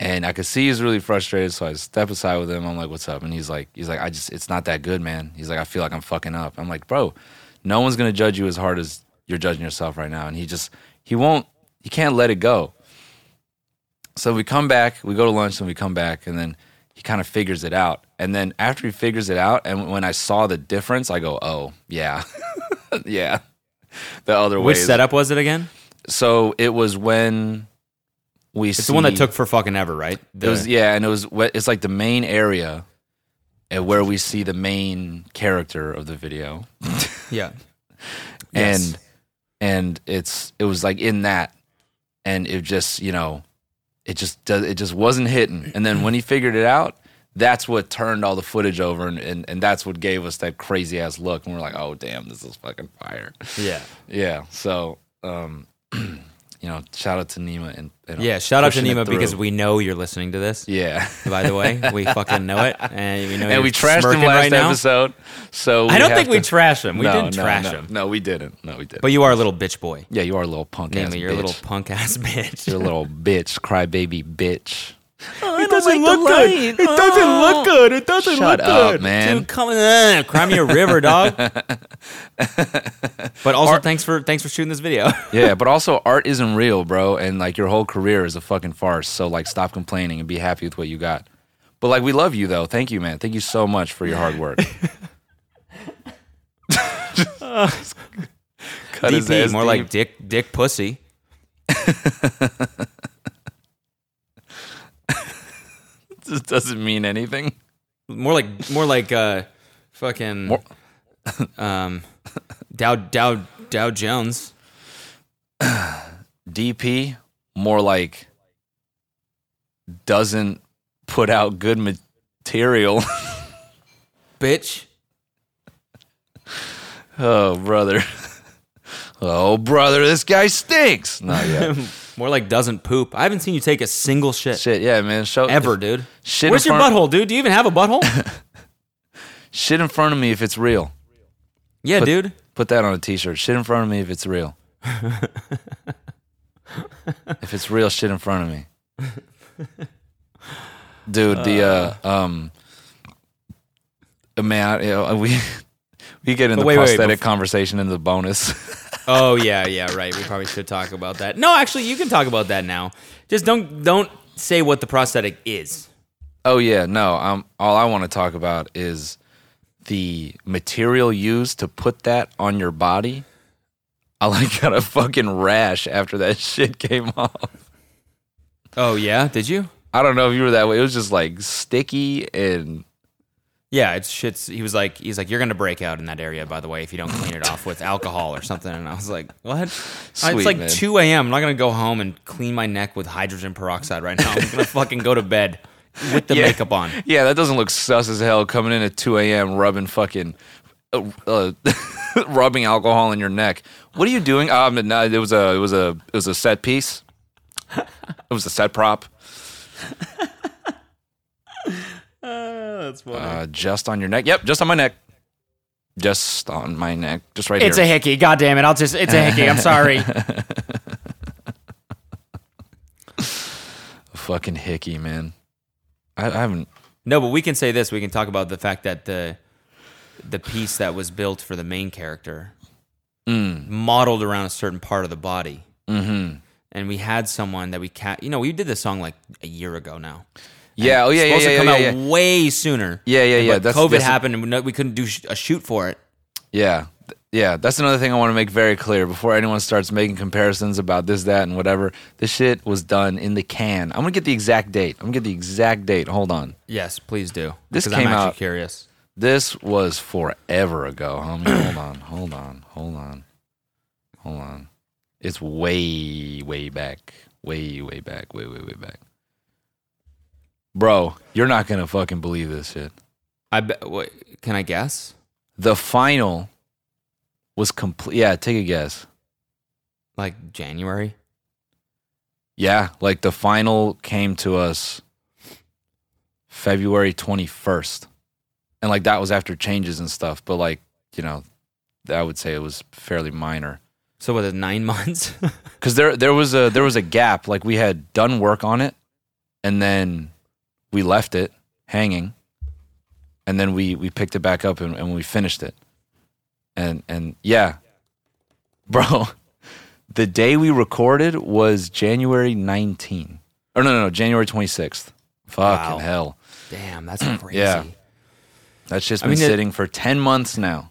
and I could see he's really frustrated. So I step aside with him. I'm like, what's up? And he's like, he's like, I just it's not that good, man. He's like, I feel like I'm fucking up. I'm like, bro, no one's gonna judge you as hard as you're judging yourself right now. And he just he won't he can't let it go. So we come back, we go to lunch and we come back, and then he kind of figures it out. And then after he figures it out, and when I saw the difference, I go, oh, yeah. yeah. The other way. Which way. setup was it again? So it was when we It's the one that took for fucking ever, right? it was yeah, and it was it's like the main area and where we see the main character of the video. yeah. Yes. and and it's it was like in that and it just you know it just does it just wasn't hitting and then when he figured it out that's what turned all the footage over and, and, and that's what gave us that crazy ass look and we're like oh damn this is fucking fire Yeah. yeah so um you know shout out to Nima and, and Yeah. Shout out to Nima because we know you're listening to this. yeah By the way, we fucking know it, and we know and we trashed him last right episode so I don't think we to- trash him. We No, didn't no, trash no. him. no we didn't no we didn't But you are a little bitch boy. yeah you are a little punk ass Namely, you're a little punk ass bitch. You're a little bitch, crybaby bitch. Oh, it doesn't look good. It doesn't look good. It doesn't Shut look up, good. man. Dude, come on, uh, cry me a river, dog. but also, thanks for thanks for shooting this video. Yeah, but also art isn't real, bro, and like your whole career is a fucking farce. So like, stop complaining and be happy with what you got. But like, we love you though. Thank you, man. Thank you so much for your hard work. Cut his DP, ass more deep. like dick dick pussy. This doesn't mean anything. More like more like uh, fucking More- um, Dow Dow Dow Jones. DP, more like doesn't put out good material. Bitch. oh, brother. Oh, brother, this guy stinks. Not yet. More like doesn't poop. I haven't seen you take a single shit, Shit, yeah, man. Show ever, dude. Shit Where's your front- butthole, dude? Do you even have a butthole? Shit in front of me if it's real. yeah, But- dude. Put that on a t-shirt. Shit in front of me if it's real. if it's real, shit in front of me. Dude, the uh, um uh, man, you know, we we get into But wait, wait, prosthetic conversation in the bonus. Oh yeah, yeah, right. We probably should talk about that. No, actually, you can talk about that now. Just don't don't say what the prosthetic is. oh yeah, no. Um all I want to talk about is the material used to put that on your body. I like got a fucking rash after that shit came off. Oh yeah, did you? I don't know if you were that way. It was just like sticky and Yeah, it's shits. He was like, he's like, you're gonna break out in that area, by the way, if you don't clean it off with alcohol or something. And I was like, what? Sweet, it's like man. 2 a.m. I'm not gonna go home and clean my neck with hydrogen peroxide right now. I'm gonna fucking go to bed with the Yeah. makeup on. yeah, that doesn't look sus as hell. Coming in at two a.m. rubbing fucking, uh, uh, rubbing alcohol in your neck. What are you doing? Um, it was a it was a it was a set piece. It was a set prop. That's funny. Uh, just on your neck. Yep, just on my neck. Just on my neck. Just right here. it's a hickey. God damn it! I'll just. It's a hickey. I'm sorry. fucking hickey, man. I, I haven't. No, but we can say this. We can talk about the fact that the the piece that was built for the main character, Mm. modeled around a certain part of the body. Mm-hmm. And we had someone that we cat. You know, we did this song like a year ago now. Yeah. Oh yeah. Yeah. supposed Yeah. to Yeah. come yeah, out yeah. way sooner. Yeah, yeah, yeah. But That's- COVID that's happened, and we no- we couldn't do sh- a shoot for it. Yeah. Th- Yeah, that's another thing I want to make very clear before anyone starts making comparisons about this, that, and whatever. This shit was done in the can. I'm gonna get the exact date. I'm gonna get the exact date. Hold on. Yes, please do. This came I'm actually out- curious. This was forever ago, homie. hold on, hold on, hold on, hold on. It's way, way back. Way, way back. Way, way, way back. Bro, you're not gonna fucking believe this shit. I bet. Wait, can I guess? The final was complete. Yeah, take a guess. Like January. Yeah, like the final came to us February 21st. And like that was after changes and stuff, but like, you know, I would say it was fairly minor. So was it nine months? Cuz there there was a there was a gap like we had done work on it and then we left it hanging and then we we picked it back up and, and we finished it. And and yeah. Bro, the day we recorded was January 19. Or no, no, no, January 26th. Fucking Wow. hell. Damn, that's crazy. Yeah. That shit's I been mean, it- sitting for 10 months now.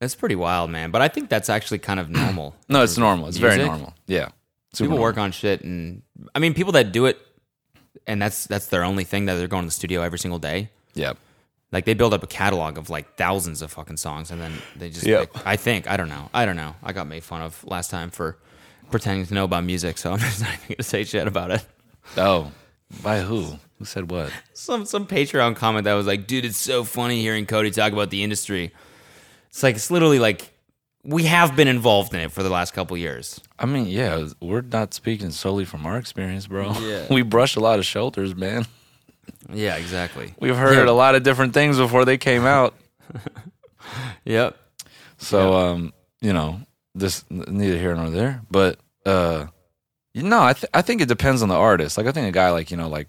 That's pretty wild, man. But I think that's actually kind of normal. No, it's normal. It's very normal. Yeah. Super People normal. work on shit, and I mean, people that do it, and that's that's their only thing that they're going to the studio every single day. Yeah. Like they build up a catalog of like thousands of fucking songs, and then they just. Yep. pick- I think I don't know. I don't know. I got made fun of last time for pretending to know about music, so I'm just not even gonna say shit about it. Oh, by who? Who said what? Some some Patreon comment that was like, "Dude, it's so funny hearing Cody talk about the industry." It's like it's literally like we have been involved in it for the last couple years. I mean, yeah, we're not speaking solely from our experience, bro. Yeah. we brush a lot of shoulders, man. Yeah, exactly. We've heard Yeah. a lot of different things before they came out. Yep. So, um, you know, this neither here nor there. But uh, you know, I th- I think it depends on the artist. Like, I think a guy like you know, like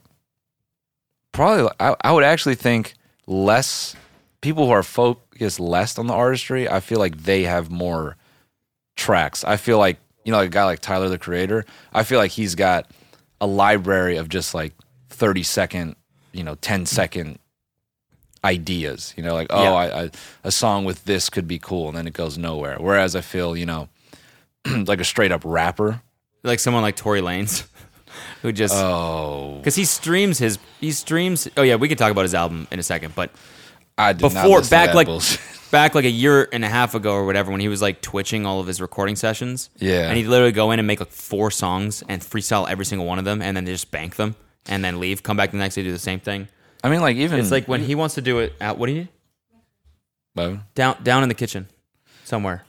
probably I, I would actually think less people who are focused less on the artistry. I feel like they have more tracks. I feel like you know, like a guy like Tyler the Creator. I feel like he's got a library of just like thirty second, you know, 10 second ideas. You know, like oh, Yeah. I, I a song with this could be cool, and then it goes nowhere. Whereas I feel you know, like a straight up rapper. Like someone like Tory Lanez, who just Oh, because he streams his he streams. Oh yeah, we could talk about his album in a second, but I did not before back like bullshit. back like a year and a half ago or whatever, when he was like twitching all of his recording sessions. Yeah. and he'd literally go in and make like four songs and freestyle every single one of them, and then they just bank them and then leave. Come back the next day do the same thing. I mean, like even It's like when he wants to do it at what do you need? Down down in the kitchen, somewhere.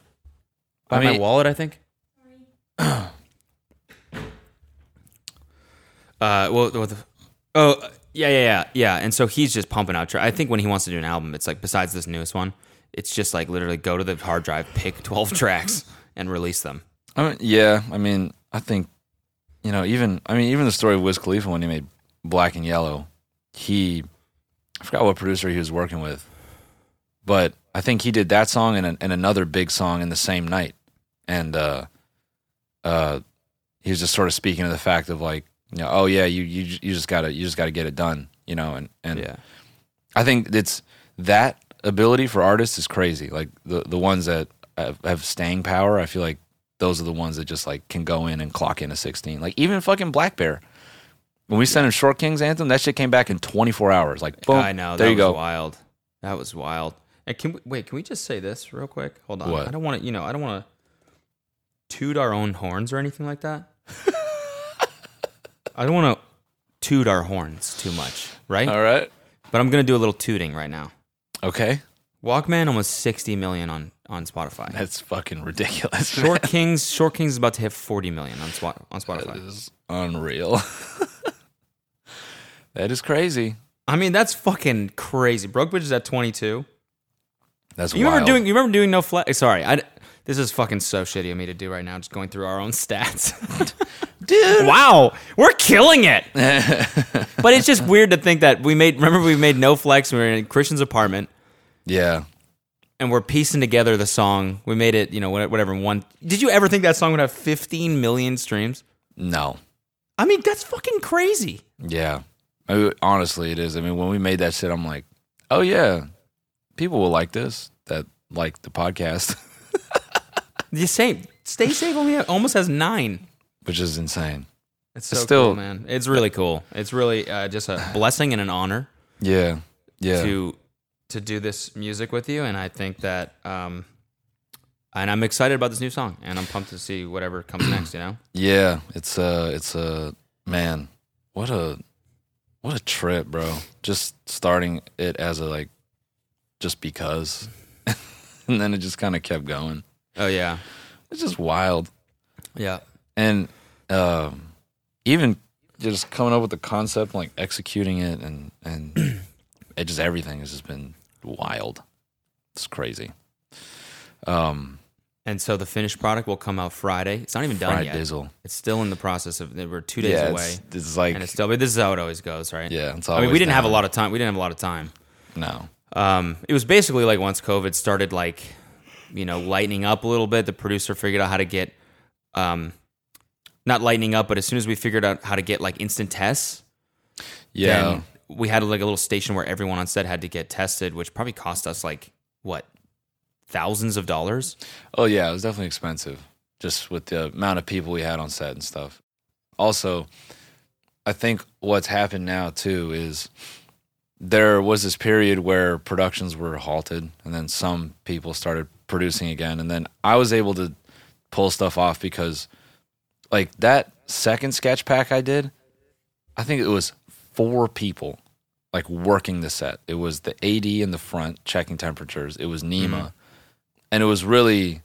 By I my mean- wallet, I think. uh, well, what the, oh, yeah, yeah, yeah, yeah. And so he's just pumping out. Tra- I think when he wants to do an album, it's like besides this newest one, it's just like literally go to the hard drive, pick twelve tracks, and release them. I mean, yeah, I mean, I think, you know, even I mean, even the story of Wiz Khalifa when he made Black and Yellow, he, I forgot what producer he was working with, but I think he did that song and, an- and another big song in the same night, and uh, uh, he was just sort of speaking to the fact of like, you know, oh yeah, you you you just gotta you just gotta get it done, you know, and and Yeah, I think it's that ability for artists is crazy. Like the the ones that have, have staying power, I feel like those are the ones that just like can go in and clock in a 16. Like even fucking blackbear. When we sent him Short King's anthem, that shit came back in 24 hours. Like boom, I know. there that you was go. wild. That was wild. And can we wait? Can we just say this real quick? Hold on. What? I don't want to. You know, I don't want to toot our own horns or anything like that. I don't want to toot our horns too much, right? All right. But I'm gonna do a little tooting right now. Okay. Walkman almost 60 million on on Spotify. That's fucking ridiculous. Short Kings, Short Kings is about to hit 40 million on Spot on Spotify. is unreal. that is crazy. I mean, that's fucking crazy. Broke Bridge is at 22. That's You wild. remember doing? You remember doing no flex? Sorry, I. This is fucking so shitty of me to do right now. Just going through our own stats, dude. Wow, we're killing it. but it's just weird to think that we made. Remember, we made no flex. We were in Christian's apartment. Yeah. and we're piecing together the song. We made it, you know, whatever. One. Did you ever think that song would have 15 million streams? No. I mean, that's fucking crazy. Yeah. I mean, honestly, it is. I mean, when we made that shit, I'm like, oh yeah, people will like this. That like the podcast, The same. Stay safe only almost has nine. which is insane. It's so Still- cool, man. It's really cool. It's really uh, just a blessing and an honor Yeah. Yeah. to to do this music with you, and I think that, um, and I'm excited about this new song, and I'm pumped to see whatever comes next. You know. Yeah, it's a it's a man. What a what a trip, bro. Just starting it as a like just because. and then it just kind of kept going. Oh yeah. It's just wild. Yeah. And um even just coming up with the concept, like executing it and and it just everything has just been wild. It's crazy. Um And so the finished product will come out Friday. It's not even done fried yet. dizzle. It's still in the process of. We're two days yeah, away, it's, it's like and it's still. But this is how it always goes, right? yeah, it's I mean, we didn't have a lot of time. We didn't have a lot of time. No. Um, it was basically like once COVID started, like you know, lightening up a little bit. The producer figured out how to get, um, not lightening up, but as soon as we figured out how to get like instant tests, Yeah. we had like a little station where everyone on set had to get tested, which probably cost us like what thousands of dollars. Oh yeah, it was definitely expensive, just with the amount of people we had on set and stuff. Also, I think what's happened now too is there was this period where productions were halted, and then some people started producing again, and then I was able to pull stuff off because, like that second sketch pack I did, I think it was four people like working the set. It was the AD in the front checking temperatures. It was Nima mm-hmm. and it was really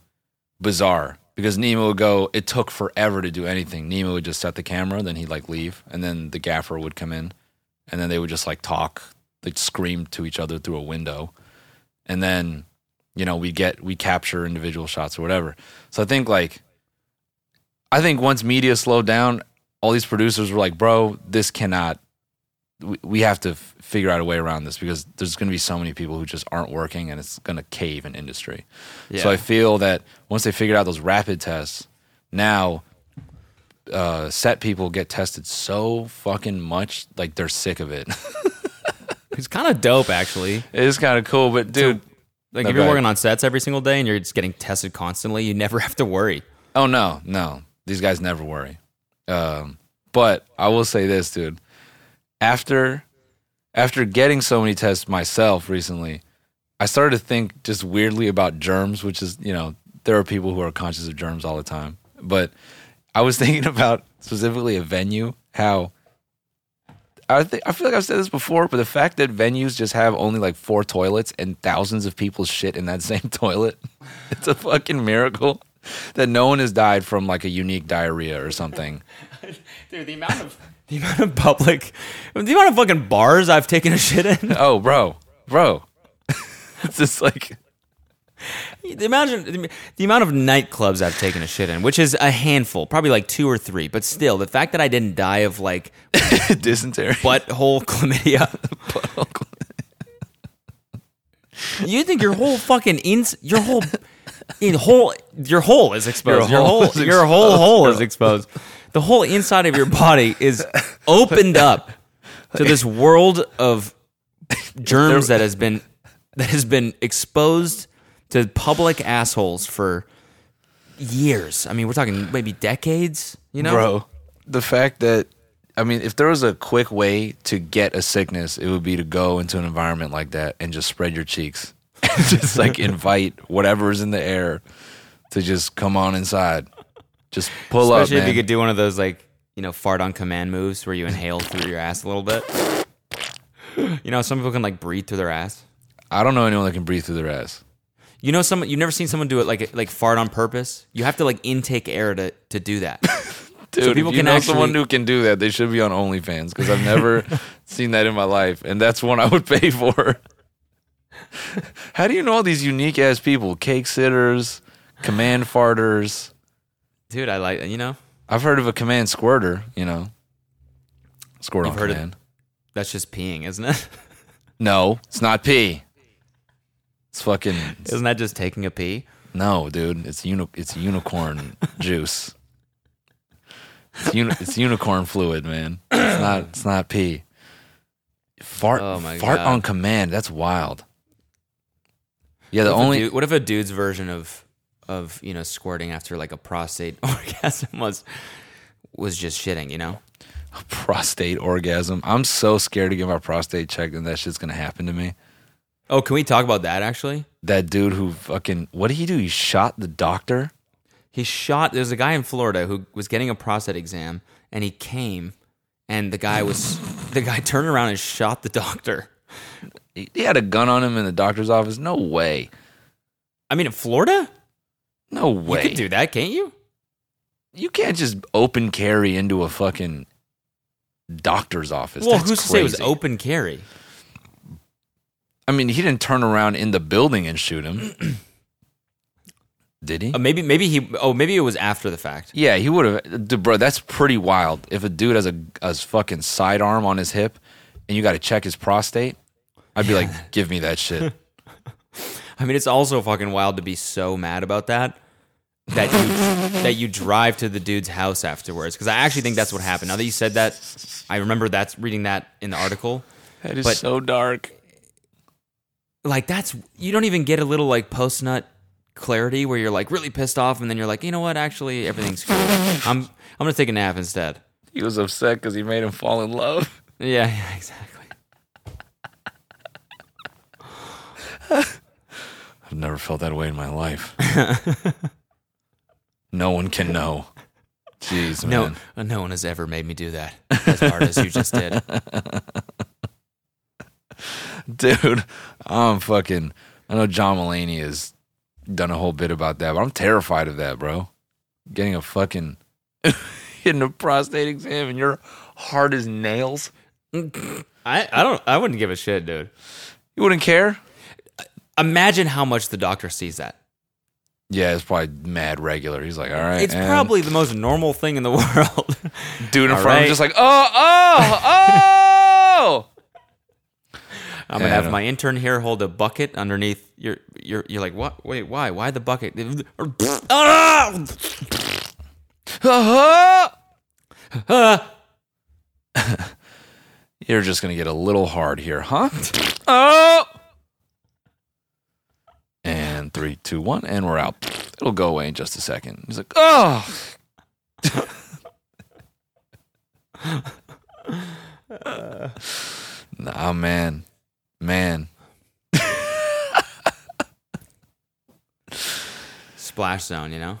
bizarre because Nima would go. It took forever to do anything. Nima would just set the camera, then he'd like leave, and then the gaffer would come in, and then they would just like talk, they'd scream to each other through a window, and then you know we get we capture individual shots or whatever. So I think like, I think once media slowed down, all these producers were like, "Bro, this cannot." We, we have to f- figure out a way around this because there's going to be so many people who just aren't working and it's going to cave an industry. So I feel that once they figured out those rapid tests, now uh, set people get tested so fucking much, like they're sick of it. It's kind of dope, actually. it is kind of cool, but dude, Like No, if you're working on sets every single day and you're just getting tested constantly, you never have to worry. oh no, no, these guys never worry. Um, but I will say this, dude. After after getting so many tests myself recently, I started to think just weirdly about germs, which is you know there are people who are conscious of germs all the time, but I was thinking about specifically a venue how. I think I feel like I've said this before, but the fact that venues just have only like four toilets and thousands of people shit in that same toilet, it's a fucking miracle that no one has died from like a unique diarrhea or something. Dude, the amount of the amount of public, the amount of fucking bars I've taken a shit in. Oh, bro, bro, it's just like Imagine the amount of nightclubs I've taken a shit in, which is a handful, probably like two or three. But still, the fact that I didn't die of like dysentery. butthole chlamydia. you think your whole fucking ins, your whole, in whole, your whole is exposed. Your Your whole, hole your whole hole is exposed. The whole inside of your body is opened up to this world of germs that has been that has been exposed to public assholes for years. I mean, we're talking maybe decades. You know, bro, the fact that I mean, if there was a quick way to get a sickness, it would be to go into an environment like that and just spread your cheeks, just like invite whatever's in the air to just come on inside. Just pull Especially up, Especially if you could do one of those like you know fart on command moves where you inhale through your ass a little bit. You know, some people can like breathe through their ass. I don't know anyone that can breathe through their ass. You know, some you've never seen someone do it like like fart on purpose. You have to like intake air to to do that. Dude, So people if you can know actually- someone who can do that, they should be on OnlyFans because I've never seen that in my life, and that's one I would pay for. How do you know all these unique ass people? Cake sitters, command farters. Dude, I like you know I've heard of a command squirter. You know, squirt You've on heard of- that's just peeing, isn't it? No, it's not pee. It's fucking Isn't that just taking a pee? no, dude. It's uni- It's unicorn juice. It's, uni- it's unicorn fluid, man. It's not. It's not pee. Fart. Oh my fart God. on command. That's wild. Yeah, the What only dude- what if a dude's version of of you know squirting after like a prostate orgasm was was just shitting? You know. A prostate orgasm. I'm so scared to get my prostate checked, and that shit's gonna happen to me. Oh, can we talk about that actually? That dude who fucking what did he do? He shot the doctor. He shot. There's a guy in Florida who was getting a prostate exam, and he came, and the guy was the guy turned around and shot the doctor. He he had a gun on him in the doctor's office. No way. I mean, in Florida, No way. you could do that, can't you? You can't just open carry into a fucking doctor's office. well, That's who's to say it was open carry? I mean, he didn't turn around in the building and shoot him. Did he? Uh, maybe, maybe he. Oh, maybe it was after the fact. yeah, he would have. Bro, that's pretty wild. If a dude has a, a fucking sidearm on his hip and you got to check his prostate, I'd be like, give me that shit. I mean, it's also fucking wild to be so mad about that that you that you drive to the dude's house afterwards. Because I actually think that's what happened. Now that you said that, I remember that's reading that in the article. That is But- so dark. Like that's you don't even get a little like post nut clarity where you're like really pissed off and then you're like, you know what? Actually, everything's cool. I'm I'm gonna take a nap instead. He was upset because he made him fall in love. Yeah, yeah, exactly. I've never felt that way in my life. no one can know. Jeez, No, man. no one has ever made me do that as hard as you just did. Dude, I'm fucking. I know John Mulaney has done a whole bit about that, but I'm terrified of that, bro. Getting a fucking. getting a prostate exam and you're hard as nails. I, I don't I wouldn't give a shit, dude. You wouldn't care? Imagine how much the doctor sees that. Yeah, it's probably mad regular. He's like, all right. It's and- probably the most normal thing in the world. dude in front of him just like, oh, oh, oh. I'm gonna have my intern here hold a bucket underneath your you're you're like what wait why why the bucket! You're just gonna get a little hard here, huh? oh. And three, two, one, and we're out. It'll go away in just a second. He's like, oh. nah, man, man. splash zone you know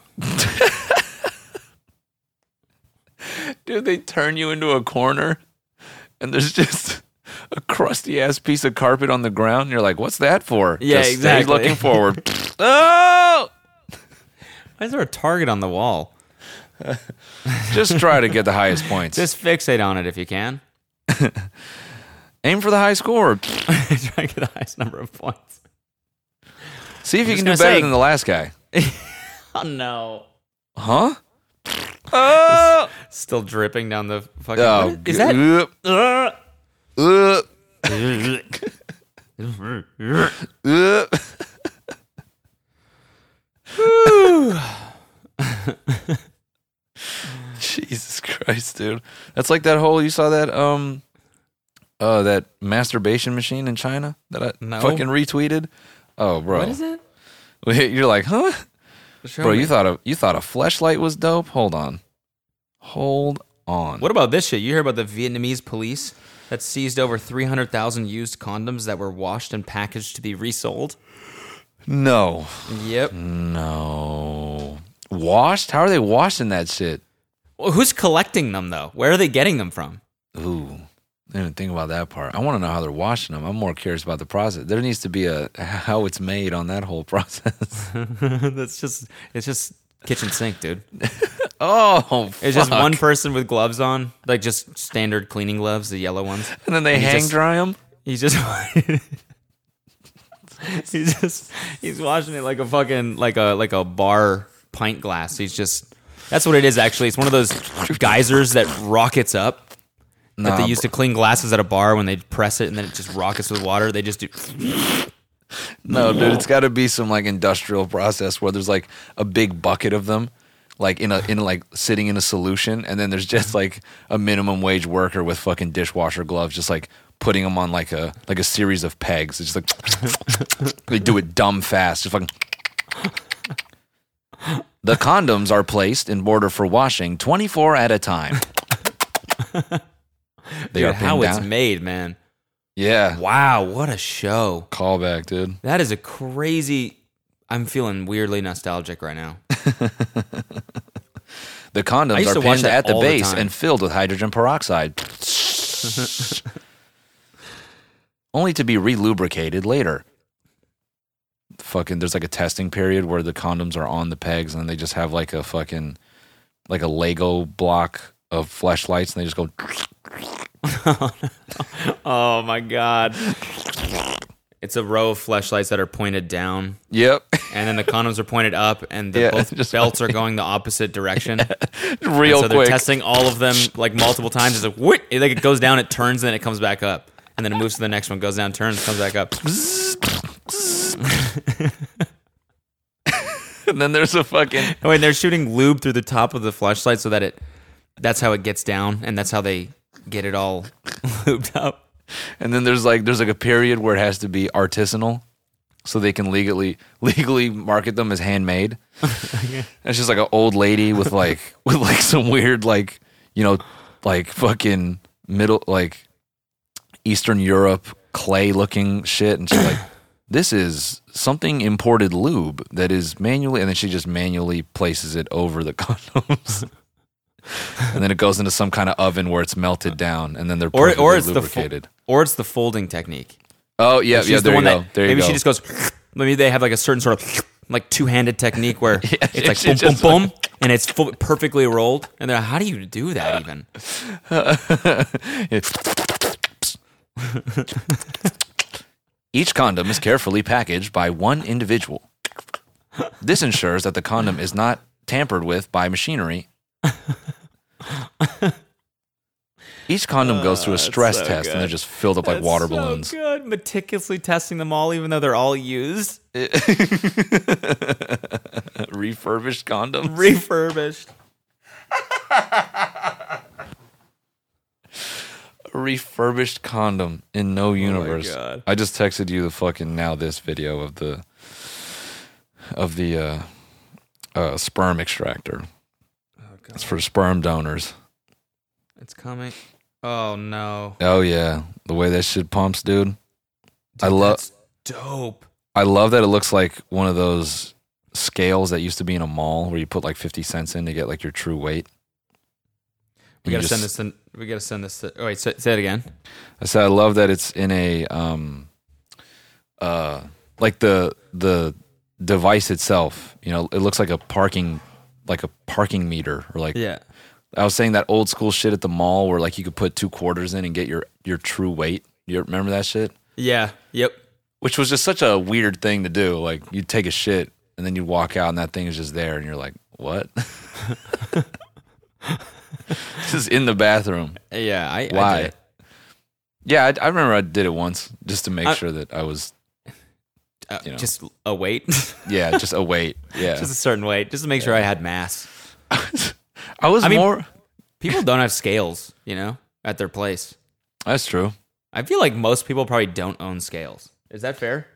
Dude, they turn you into a corner and there's just a crusty ass piece of carpet on the ground. And you're like, what's that for? Yeah, Just exactly. looking forward. oh! why is there a target on the wall Just try to get the highest points. just fixate on it if you can Aim for the high score. try to get the highest number of points See if you can do better say- than the last guy. oh no Huh? Oh! still dripping down the fucking oh what is, is that that? Uh, Jesus Christ, dude. That's like that whole you saw that um uh that masturbation machine in China that I No. fucking retweeted. Oh, bro. what is it You're like, "Huh?" Show Bro, me. you thought a you thought a flashlight was dope? Hold on. Hold on. What about this shit? You hear about the Vietnamese police that seized over 300,000 used condoms that were washed and packaged to be resold? No. Yep. No. Washed? How are they washing that shit? Well, who's collecting them though? Where are they getting them from? Ooh. I didn't even think about that part. I want to know how they're washing them. I'm more curious about the process. There needs to be a how it's made on that whole process. That's just it's just kitchen sink, dude. oh, It's just one person with gloves on, like just standard cleaning gloves, the yellow ones. and then they and hang just- dry them. He's just he's just he's washing it like a fucking like a like a bar pint glass. He's just that's what it is actually. It's one of those geysers that rockets up that they used to clean glasses at a bar when they press it and then it just rockets with water. They just do No, dude, it's got to be some like industrial process where there's like a big bucket of them, like in a in like sitting in a solution, and then there's just like a minimum wage worker with fucking dishwasher gloves, just like putting them on like a like a series of pegs. It's just like they do it dumb fast, just fucking. The condoms are placed in order for washing 24 at a time. they Dude, are how pinned it's made, man. Yeah, Wow, what a show. callback, dude. That is a crazy. I'm feeling weirdly nostalgic right now. The condoms are pinned at the all the base and filled with hydrogen peroxide. Only to be relubricated later. Fucking, there's like a testing period where the condoms are on the pegs and they just have like a fucking, like a Lego block of flashlights and they just go. Oh my god. It's a row of flashlights that are pointed down, Yep. and then the condoms are pointed up, and the Yeah, both just belts are going the opposite direction. Real so they're quick. testing all of them like multiple times. It's like what? It, like it goes down, it turns, and then it comes back up, and then it moves to the next one, goes down, turns, comes back up. and then there's a fucking. Oh, and they're shooting lube through the top of the flashlight so that it. That's how it gets down, and that's how they get it all lubed up. And then there's like there's like a period where it has to be artisanal, so they can legally legally market them as handmade. It's just like an old lady with like with like some weird like you know like fucking middle like Eastern Europe clay looking shit, and she's like, "This is something imported lube that is manually," and then she just manually places it over the condoms. And then it goes into some kind of oven where it's melted down, and then they're Or, or it's the fo- lubricated. or it's the folding technique. Oh yeah, yeah. the There you one go. that there you maybe go. she just goes. Maybe they have like a certain sort of like two handed technique where it's like boom, boom, boom, and it's full, perfectly rolled. And they're like, how do you do that even? Each condom is carefully packaged by one individual. This ensures that the condom is not tampered with by machinery. Each condom goes through a stress so test and they're just filled up like That's water so balloons. good. Meticulously testing them all, even though they're all used, Refurbished condoms. refurbished. Refurbished condom in no universe. God. I just texted you the fucking now this video of the of the uh, uh, sperm extractor. It's for sperm donors. It's coming. Oh no! Oh yeah, the way that shit pumps, dude. I love dope. I love that it looks like one of those scales that used to be in a mall where you put like 50 cents in to get like your true weight. We gotta send this. In, we gotta send this. To, oh wait, say, say it again. I said I love that it's in a um uh like the the device itself, you know, it looks like a parking like a parking meter or like Yeah. I was saying that old school shit at the mall where like you could put two quarters in and get your your true weight. You remember that shit? Yeah. Yep. Which was just such a weird thing to do. Like you'd take a shit and then you'd walk out and that thing is just there and you're like, what? just in the bathroom. Yeah. I. I Why? it. Yeah, I, I remember I did it once just to make I- sure that I was, Uh, You know. Just a weight. yeah, just a weight. Yeah. just a certain weight, just to make sure I had mass. I was I mean- more. People don't have scales, you know, at their place. That's true. I feel like most people probably don't own scales. Is that fair?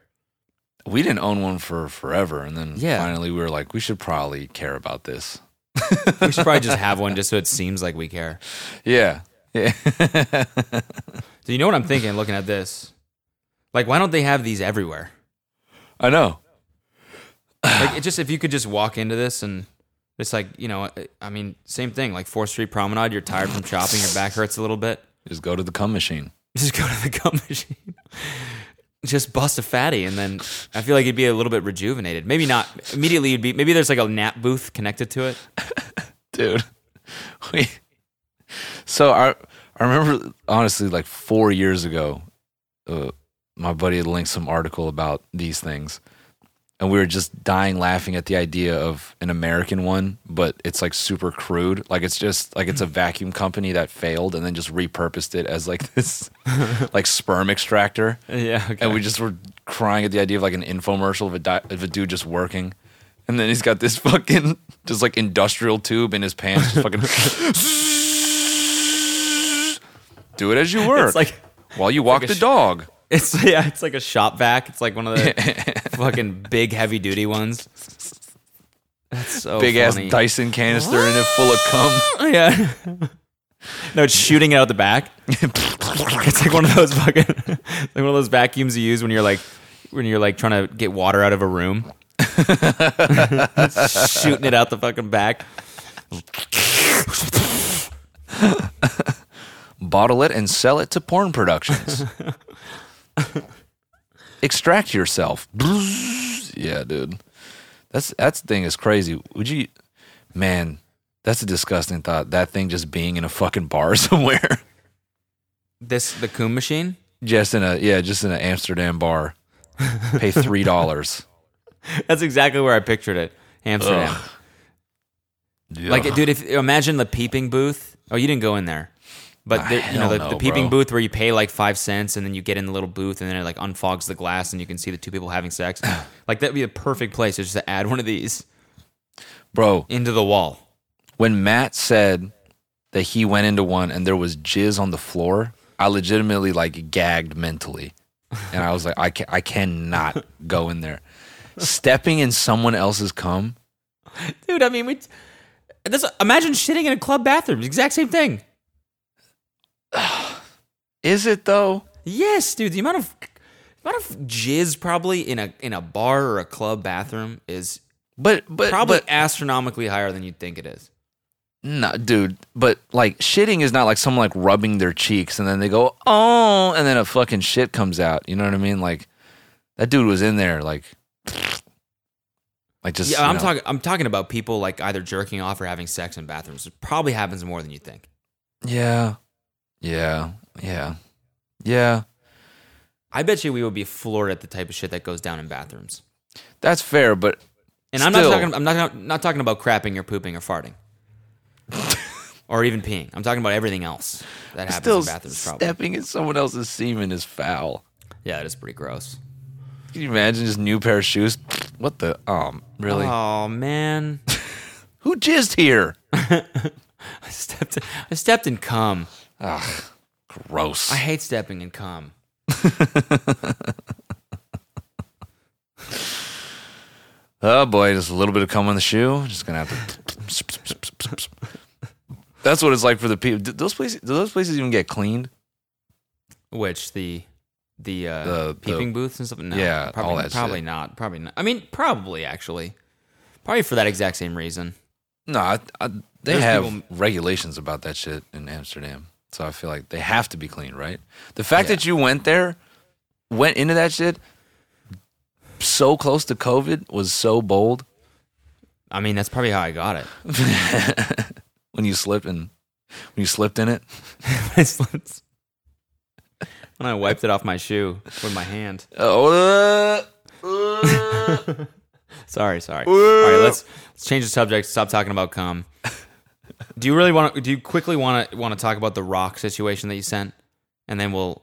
We didn't own one for forever. And then Yeah. finally we were like, we should probably care about this. We should probably just have one just so it seems like we care. Yeah. Yeah. Do you know what I'm thinking looking at this? Like, why don't they have these everywhere? I know. Like, it just if you could just walk into this and it's like, you know, I mean, same thing. Like Fourth Street Promenade, you're tired from shopping, your back hurts a little bit. Just go to the cum machine. Just go to the gum machine. Just bust a fatty, and then I feel like you'd be a little bit rejuvenated. Maybe not immediately. You'd be maybe there's like a nap booth connected to it. dude. We, so I I remember honestly like four years ago, uh, my buddy had linked some article about these things, and we were just dying laughing at the idea of an American one, but it's like super crude. Like it's just like it's a vacuum company that failed and then just repurposed it as like this like sperm extractor. Yeah, okay. And we just were crying at the idea of like an infomercial of a di- of a dude just working, and then he's got this fucking just like industrial tube in his pants, just fucking. Do it as you work. It's like while you walk like the sh- dog. it's yeah, it's like a shop vac. It's like one of the fucking big heavy duty ones. That's so Big ass. Dyson canister in it full of cum. Yeah. No, it's shooting it out the back. it's like one of those fucking like one of those vacuums you use when you're like when you're like trying to get water out of a room. Shooting it out the fucking back. bottle it and sell it to porn productions. Extract yourself. yeah, dude. That's the thing is crazy. Would you man, that's a disgusting thought. That thing just being in a fucking bar somewhere. This the coom machine. just in a yeah, just in an Amsterdam bar. Pay three dollars. That's exactly where I pictured it. Amsterdam. Like, dude, if imagine the peeping booth. Oh, you didn't go in there, but the, you know the, no, the peeping bro. booth where you pay like five cents and then you get in the little booth and then it like unfogs the glass and you can see the two people having sex. like that'd be a perfect place just to add one of these Bro, into the wall. when Matt said that he went into one and there was jizz on the floor, I legitimately like gagged mentally. And I was like, I, ca- I cannot go in there. Stepping in someone else's cum. Dude, I mean, we. This, imagine shitting in a club bathroom. Exact same thing. Is it though? Yes, dude. The amount of amount of jizz probably in a in a bar or a club bathroom is But but probably but, astronomically higher than you'd think it is. no, dude. But like shitting is not like someone like rubbing their cheeks and then they go oh, and then a fucking shit comes out. You know what I mean? Like that dude was in there like, like just Yeah, I'm know. talking. I'm talking about people like either jerking off or having sex in bathrooms. It probably happens more than you think. Yeah, yeah, yeah, yeah. I bet you we would be floored at the type of shit that goes down in bathrooms. That's fair, but And I'm Still. not talking. I'm not not talking about crapping or pooping or farting, or even peeing. I'm talking about everything else that happens still in bathrooms. Probably. stepping in someone else's semen is foul. Yeah, it is pretty gross. Can you imagine just new pair of shoes? What the? Um, really? Oh man, Who jizzed here? I stepped. I stepped in cum. Ugh, gross. I hate stepping in cum. oh boy, just a little bit of cum on the shoe. Just gonna have to. That's what it's like for the people. Do those places? Do those places even get cleaned? Which the the, uh, The- the- peeping booths and stuff. No, Yeah, all probably, that probably shit. not. Probably not. I mean, probably actually, probably for that exact same reason. No, I, I, they There's have people- regulations about that shit in Amsterdam. So I feel like they have to be clean, right? The fact Yeah. that you went there, went into that shit so close to COVID was so bold I mean, that's probably how I got it. when you slipped and when you slipped in it. I slipped- when I wiped it off my shoe with my hand. Oh, uh, uh, Sorry, sorry. All right, let's let's change the subject. Stop talking about cum. Do you really want to? Do you quickly want to want to talk about the rock situation that you sent, and then we'll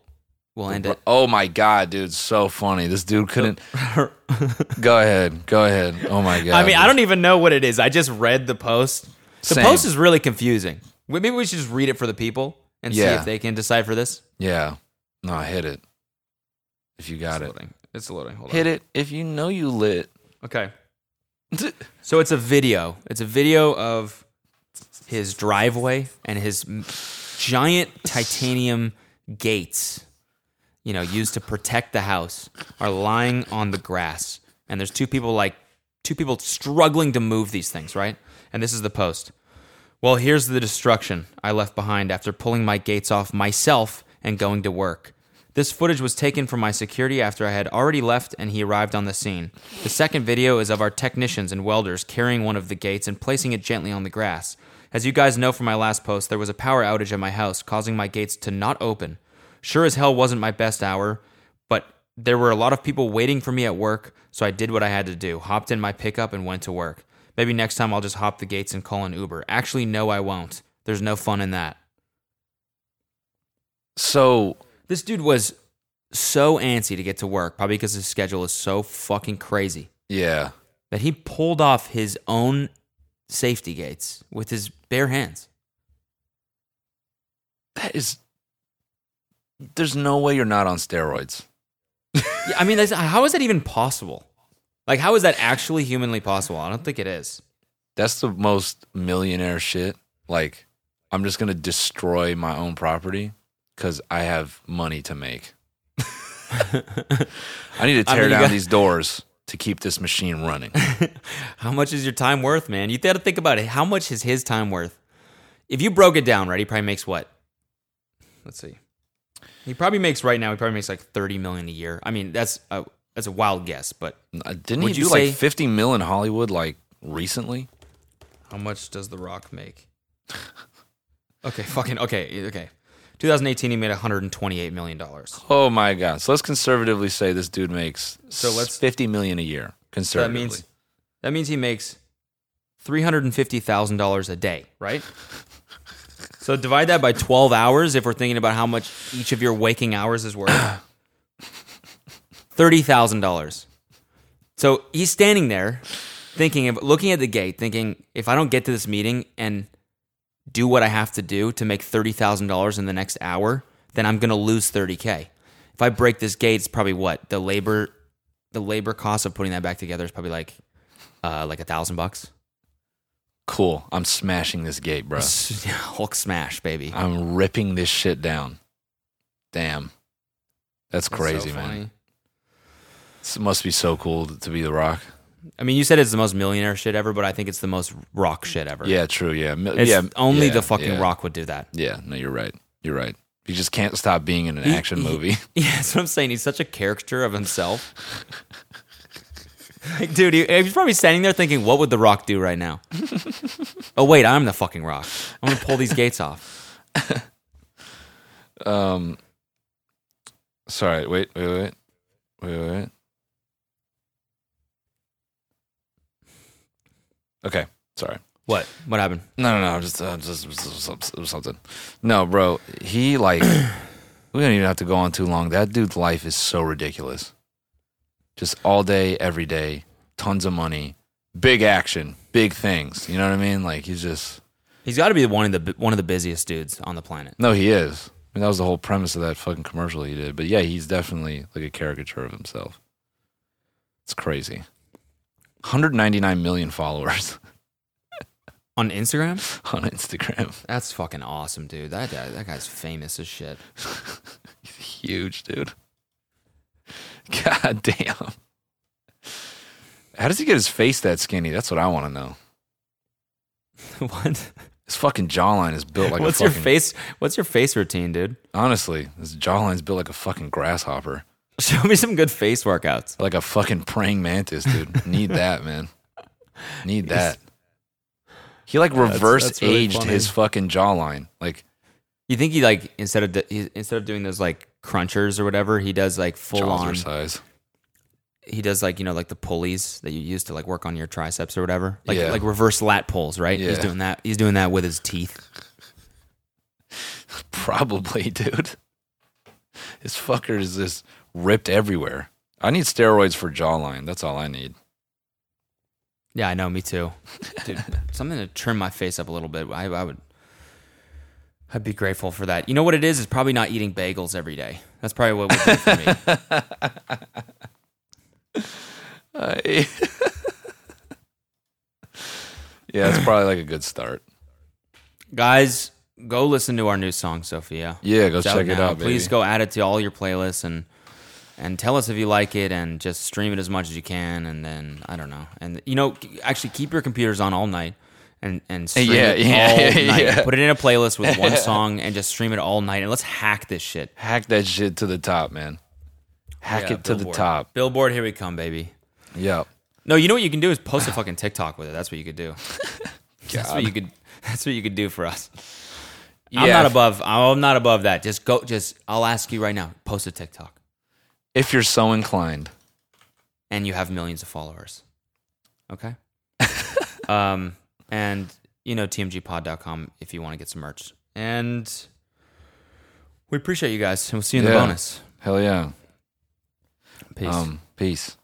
we'll end it. oh my god, dude, so funny. This dude couldn't. go ahead, go ahead. Oh my god. I mean, I don't even know what it is. I just read the post. The Same. post is really confusing. Maybe we should just read it for the people and see if they can decipher this. Yeah, no, I hit it. If you got it's it, loading. It's loading. Hold hit it. If you know you lit. Okay. So it's a video. It's a video of his driveway and his giant titanium gates, you know, used to protect the house, are lying on the grass. And there's two people like two people struggling to move these things, right? And this is the post. Well, here's the destruction I left behind after pulling my gates off myself and going to work. This footage was taken from my security after I had already left and he arrived on the scene. The second video is of our technicians and welders carrying one of the gates and placing it gently on the grass. As you guys know from my last post, there was a power outage at my house, causing my gates to not open. Sure as hell wasn't my best hour, but there were a lot of people waiting for me at work, so I did what I had to do hopped in my pickup and went to work. Maybe next time I'll just hop the gates and call an Uber. Actually, no, I won't. There's no fun in that. So This dude was so antsy to get to work, probably because his schedule is so fucking crazy, Yeah. that he pulled off his own safety gates with his bare hands. That is. There's no way you're not on steroids. Yeah, I mean, how is that even possible? Like, how is that actually humanly possible? I don't think it is. That's the most millionaire shit. Like, I'm just gonna destroy my own property because I have money to make. I need to I tear mean, down got- these doors to keep this machine running. How much is your time worth, man? You got to think about it. How much is his time worth? If you broke it down, right, he probably makes what? Let's see. He probably makes right now. He probably makes like thirty million a year. I mean, that's a that's a wild guess, but Uh, Didn't he you do like say- 50 mil in Hollywood like recently? how much does The Rock make? okay, fucking okay, okay. 2018, he made 128 million dollars. Oh my god! So let's conservatively say this dude makes So let's- 50 million a year. That Conservatively, means that means he makes three hundred and fifty thousand dollars a day, right? so divide that by twelve hours if we're thinking about how much each of your waking hours is worth. Thirty thousand dollars. So he's standing there thinking of looking at the gate, thinking, if I don't get to this meeting and do what I have to do to make thirty thousand dollars in the next hour, then I'm gonna lose thirty K. If I break this gate, it's probably what? The labor the labor cost of putting that back together is probably like uh like a thousand bucks. cool. I'm smashing this gate, bro. Hulk smash, baby. I'm ripping this shit down. Damn, that's That's crazy, so man. This must be so cool to be The Rock. I mean, you said it's the most millionaire shit ever, but I think it's the most rock shit ever. Yeah, true. Yeah, Mi- It's yeah. only yeah, the fucking yeah. rock would do that. Yeah, no, you're right. You're right. He just can't stop being in an action movie. Yeah, that's what I'm saying. He's such a caricature of himself. like, dude, he, he's probably standing there thinking, "What would the Rock do right now?" oh wait, I'm the fucking Rock. I'm gonna pull these gates off. Um, sorry. Wait, wait, wait, wait, wait, Okay, sorry. What? What happened? No, no, no. Just, uh, just, just, just something. No, bro. He like. we don't even have to go on too long. That dude's life is so ridiculous. Just all day, every day, tons of money, big action, big things. You know what I mean? Like he's just. He's got to be one of the one of the busiest dudes on the planet. No, he is. I mean, that was the whole premise of that fucking commercial he did. But yeah, he's definitely like a caricature of himself. It's crazy. 199 million followers On Instagram? on Instagram. That's fucking awesome, dude. That guy, that guy's famous as shit. He's huge, dude. God damn. How does he get his face that skinny? That's what I want to know. what? His fucking jawline is built like what's a your fucking. face? What's your face routine, dude? Honestly, his jawline's built like a fucking grasshopper, Show me some good face workouts. like a fucking praying mantis, dude. Need that, man. Need that. He like That's- reverse that's really aged funny. his fucking jawline. Like You think he like instead of instead of doing those like crunchers or whatever, he does like full on size. He does like you know like the pulleys that you use to like work on your triceps or whatever, like Yeah. like reverse lat pulls, right? He's doing that. He's doing that with his teeth. Probably, dude. His fucker is just ripped everywhere. I need steroids for jawline. That's all I need. Yeah, I know. Me too, dude. something to trim my face up a little bit. I, I would. I'd be grateful for that. You know what it is? Is probably not eating bagels every day. That's probably what would do for me. Yeah, it's probably like a good start. Guys, go listen to our new song, Sophia. Yeah, go It's check it out, baby. Please go add it to all your playlists and and tell us if you like it and just stream it as much as you can and then I don't know. And you know, actually keep your computers on all night and and stream Yeah, it yeah, all yeah, night. yeah. Put it in a playlist with one song and just stream it all night and let's hack this shit. Hack that shit to the top, man. Hack Yeah, it to the top. Billboard, here we come, baby. Yep. No, you know what you can do is post a fucking TikTok with it. That's what you could do. That's what you could. That's what you could do for us. I'm not above. I'm not above that. Just go. Just I'll ask you right now. Post a TikTok, If you're so inclined. and you have millions of followers. Okay. um, and you know tmgpod.com if you want to get some merch. And we appreciate you guys. And we'll see you in the bonus. Hell yeah. Peace. Um, peace.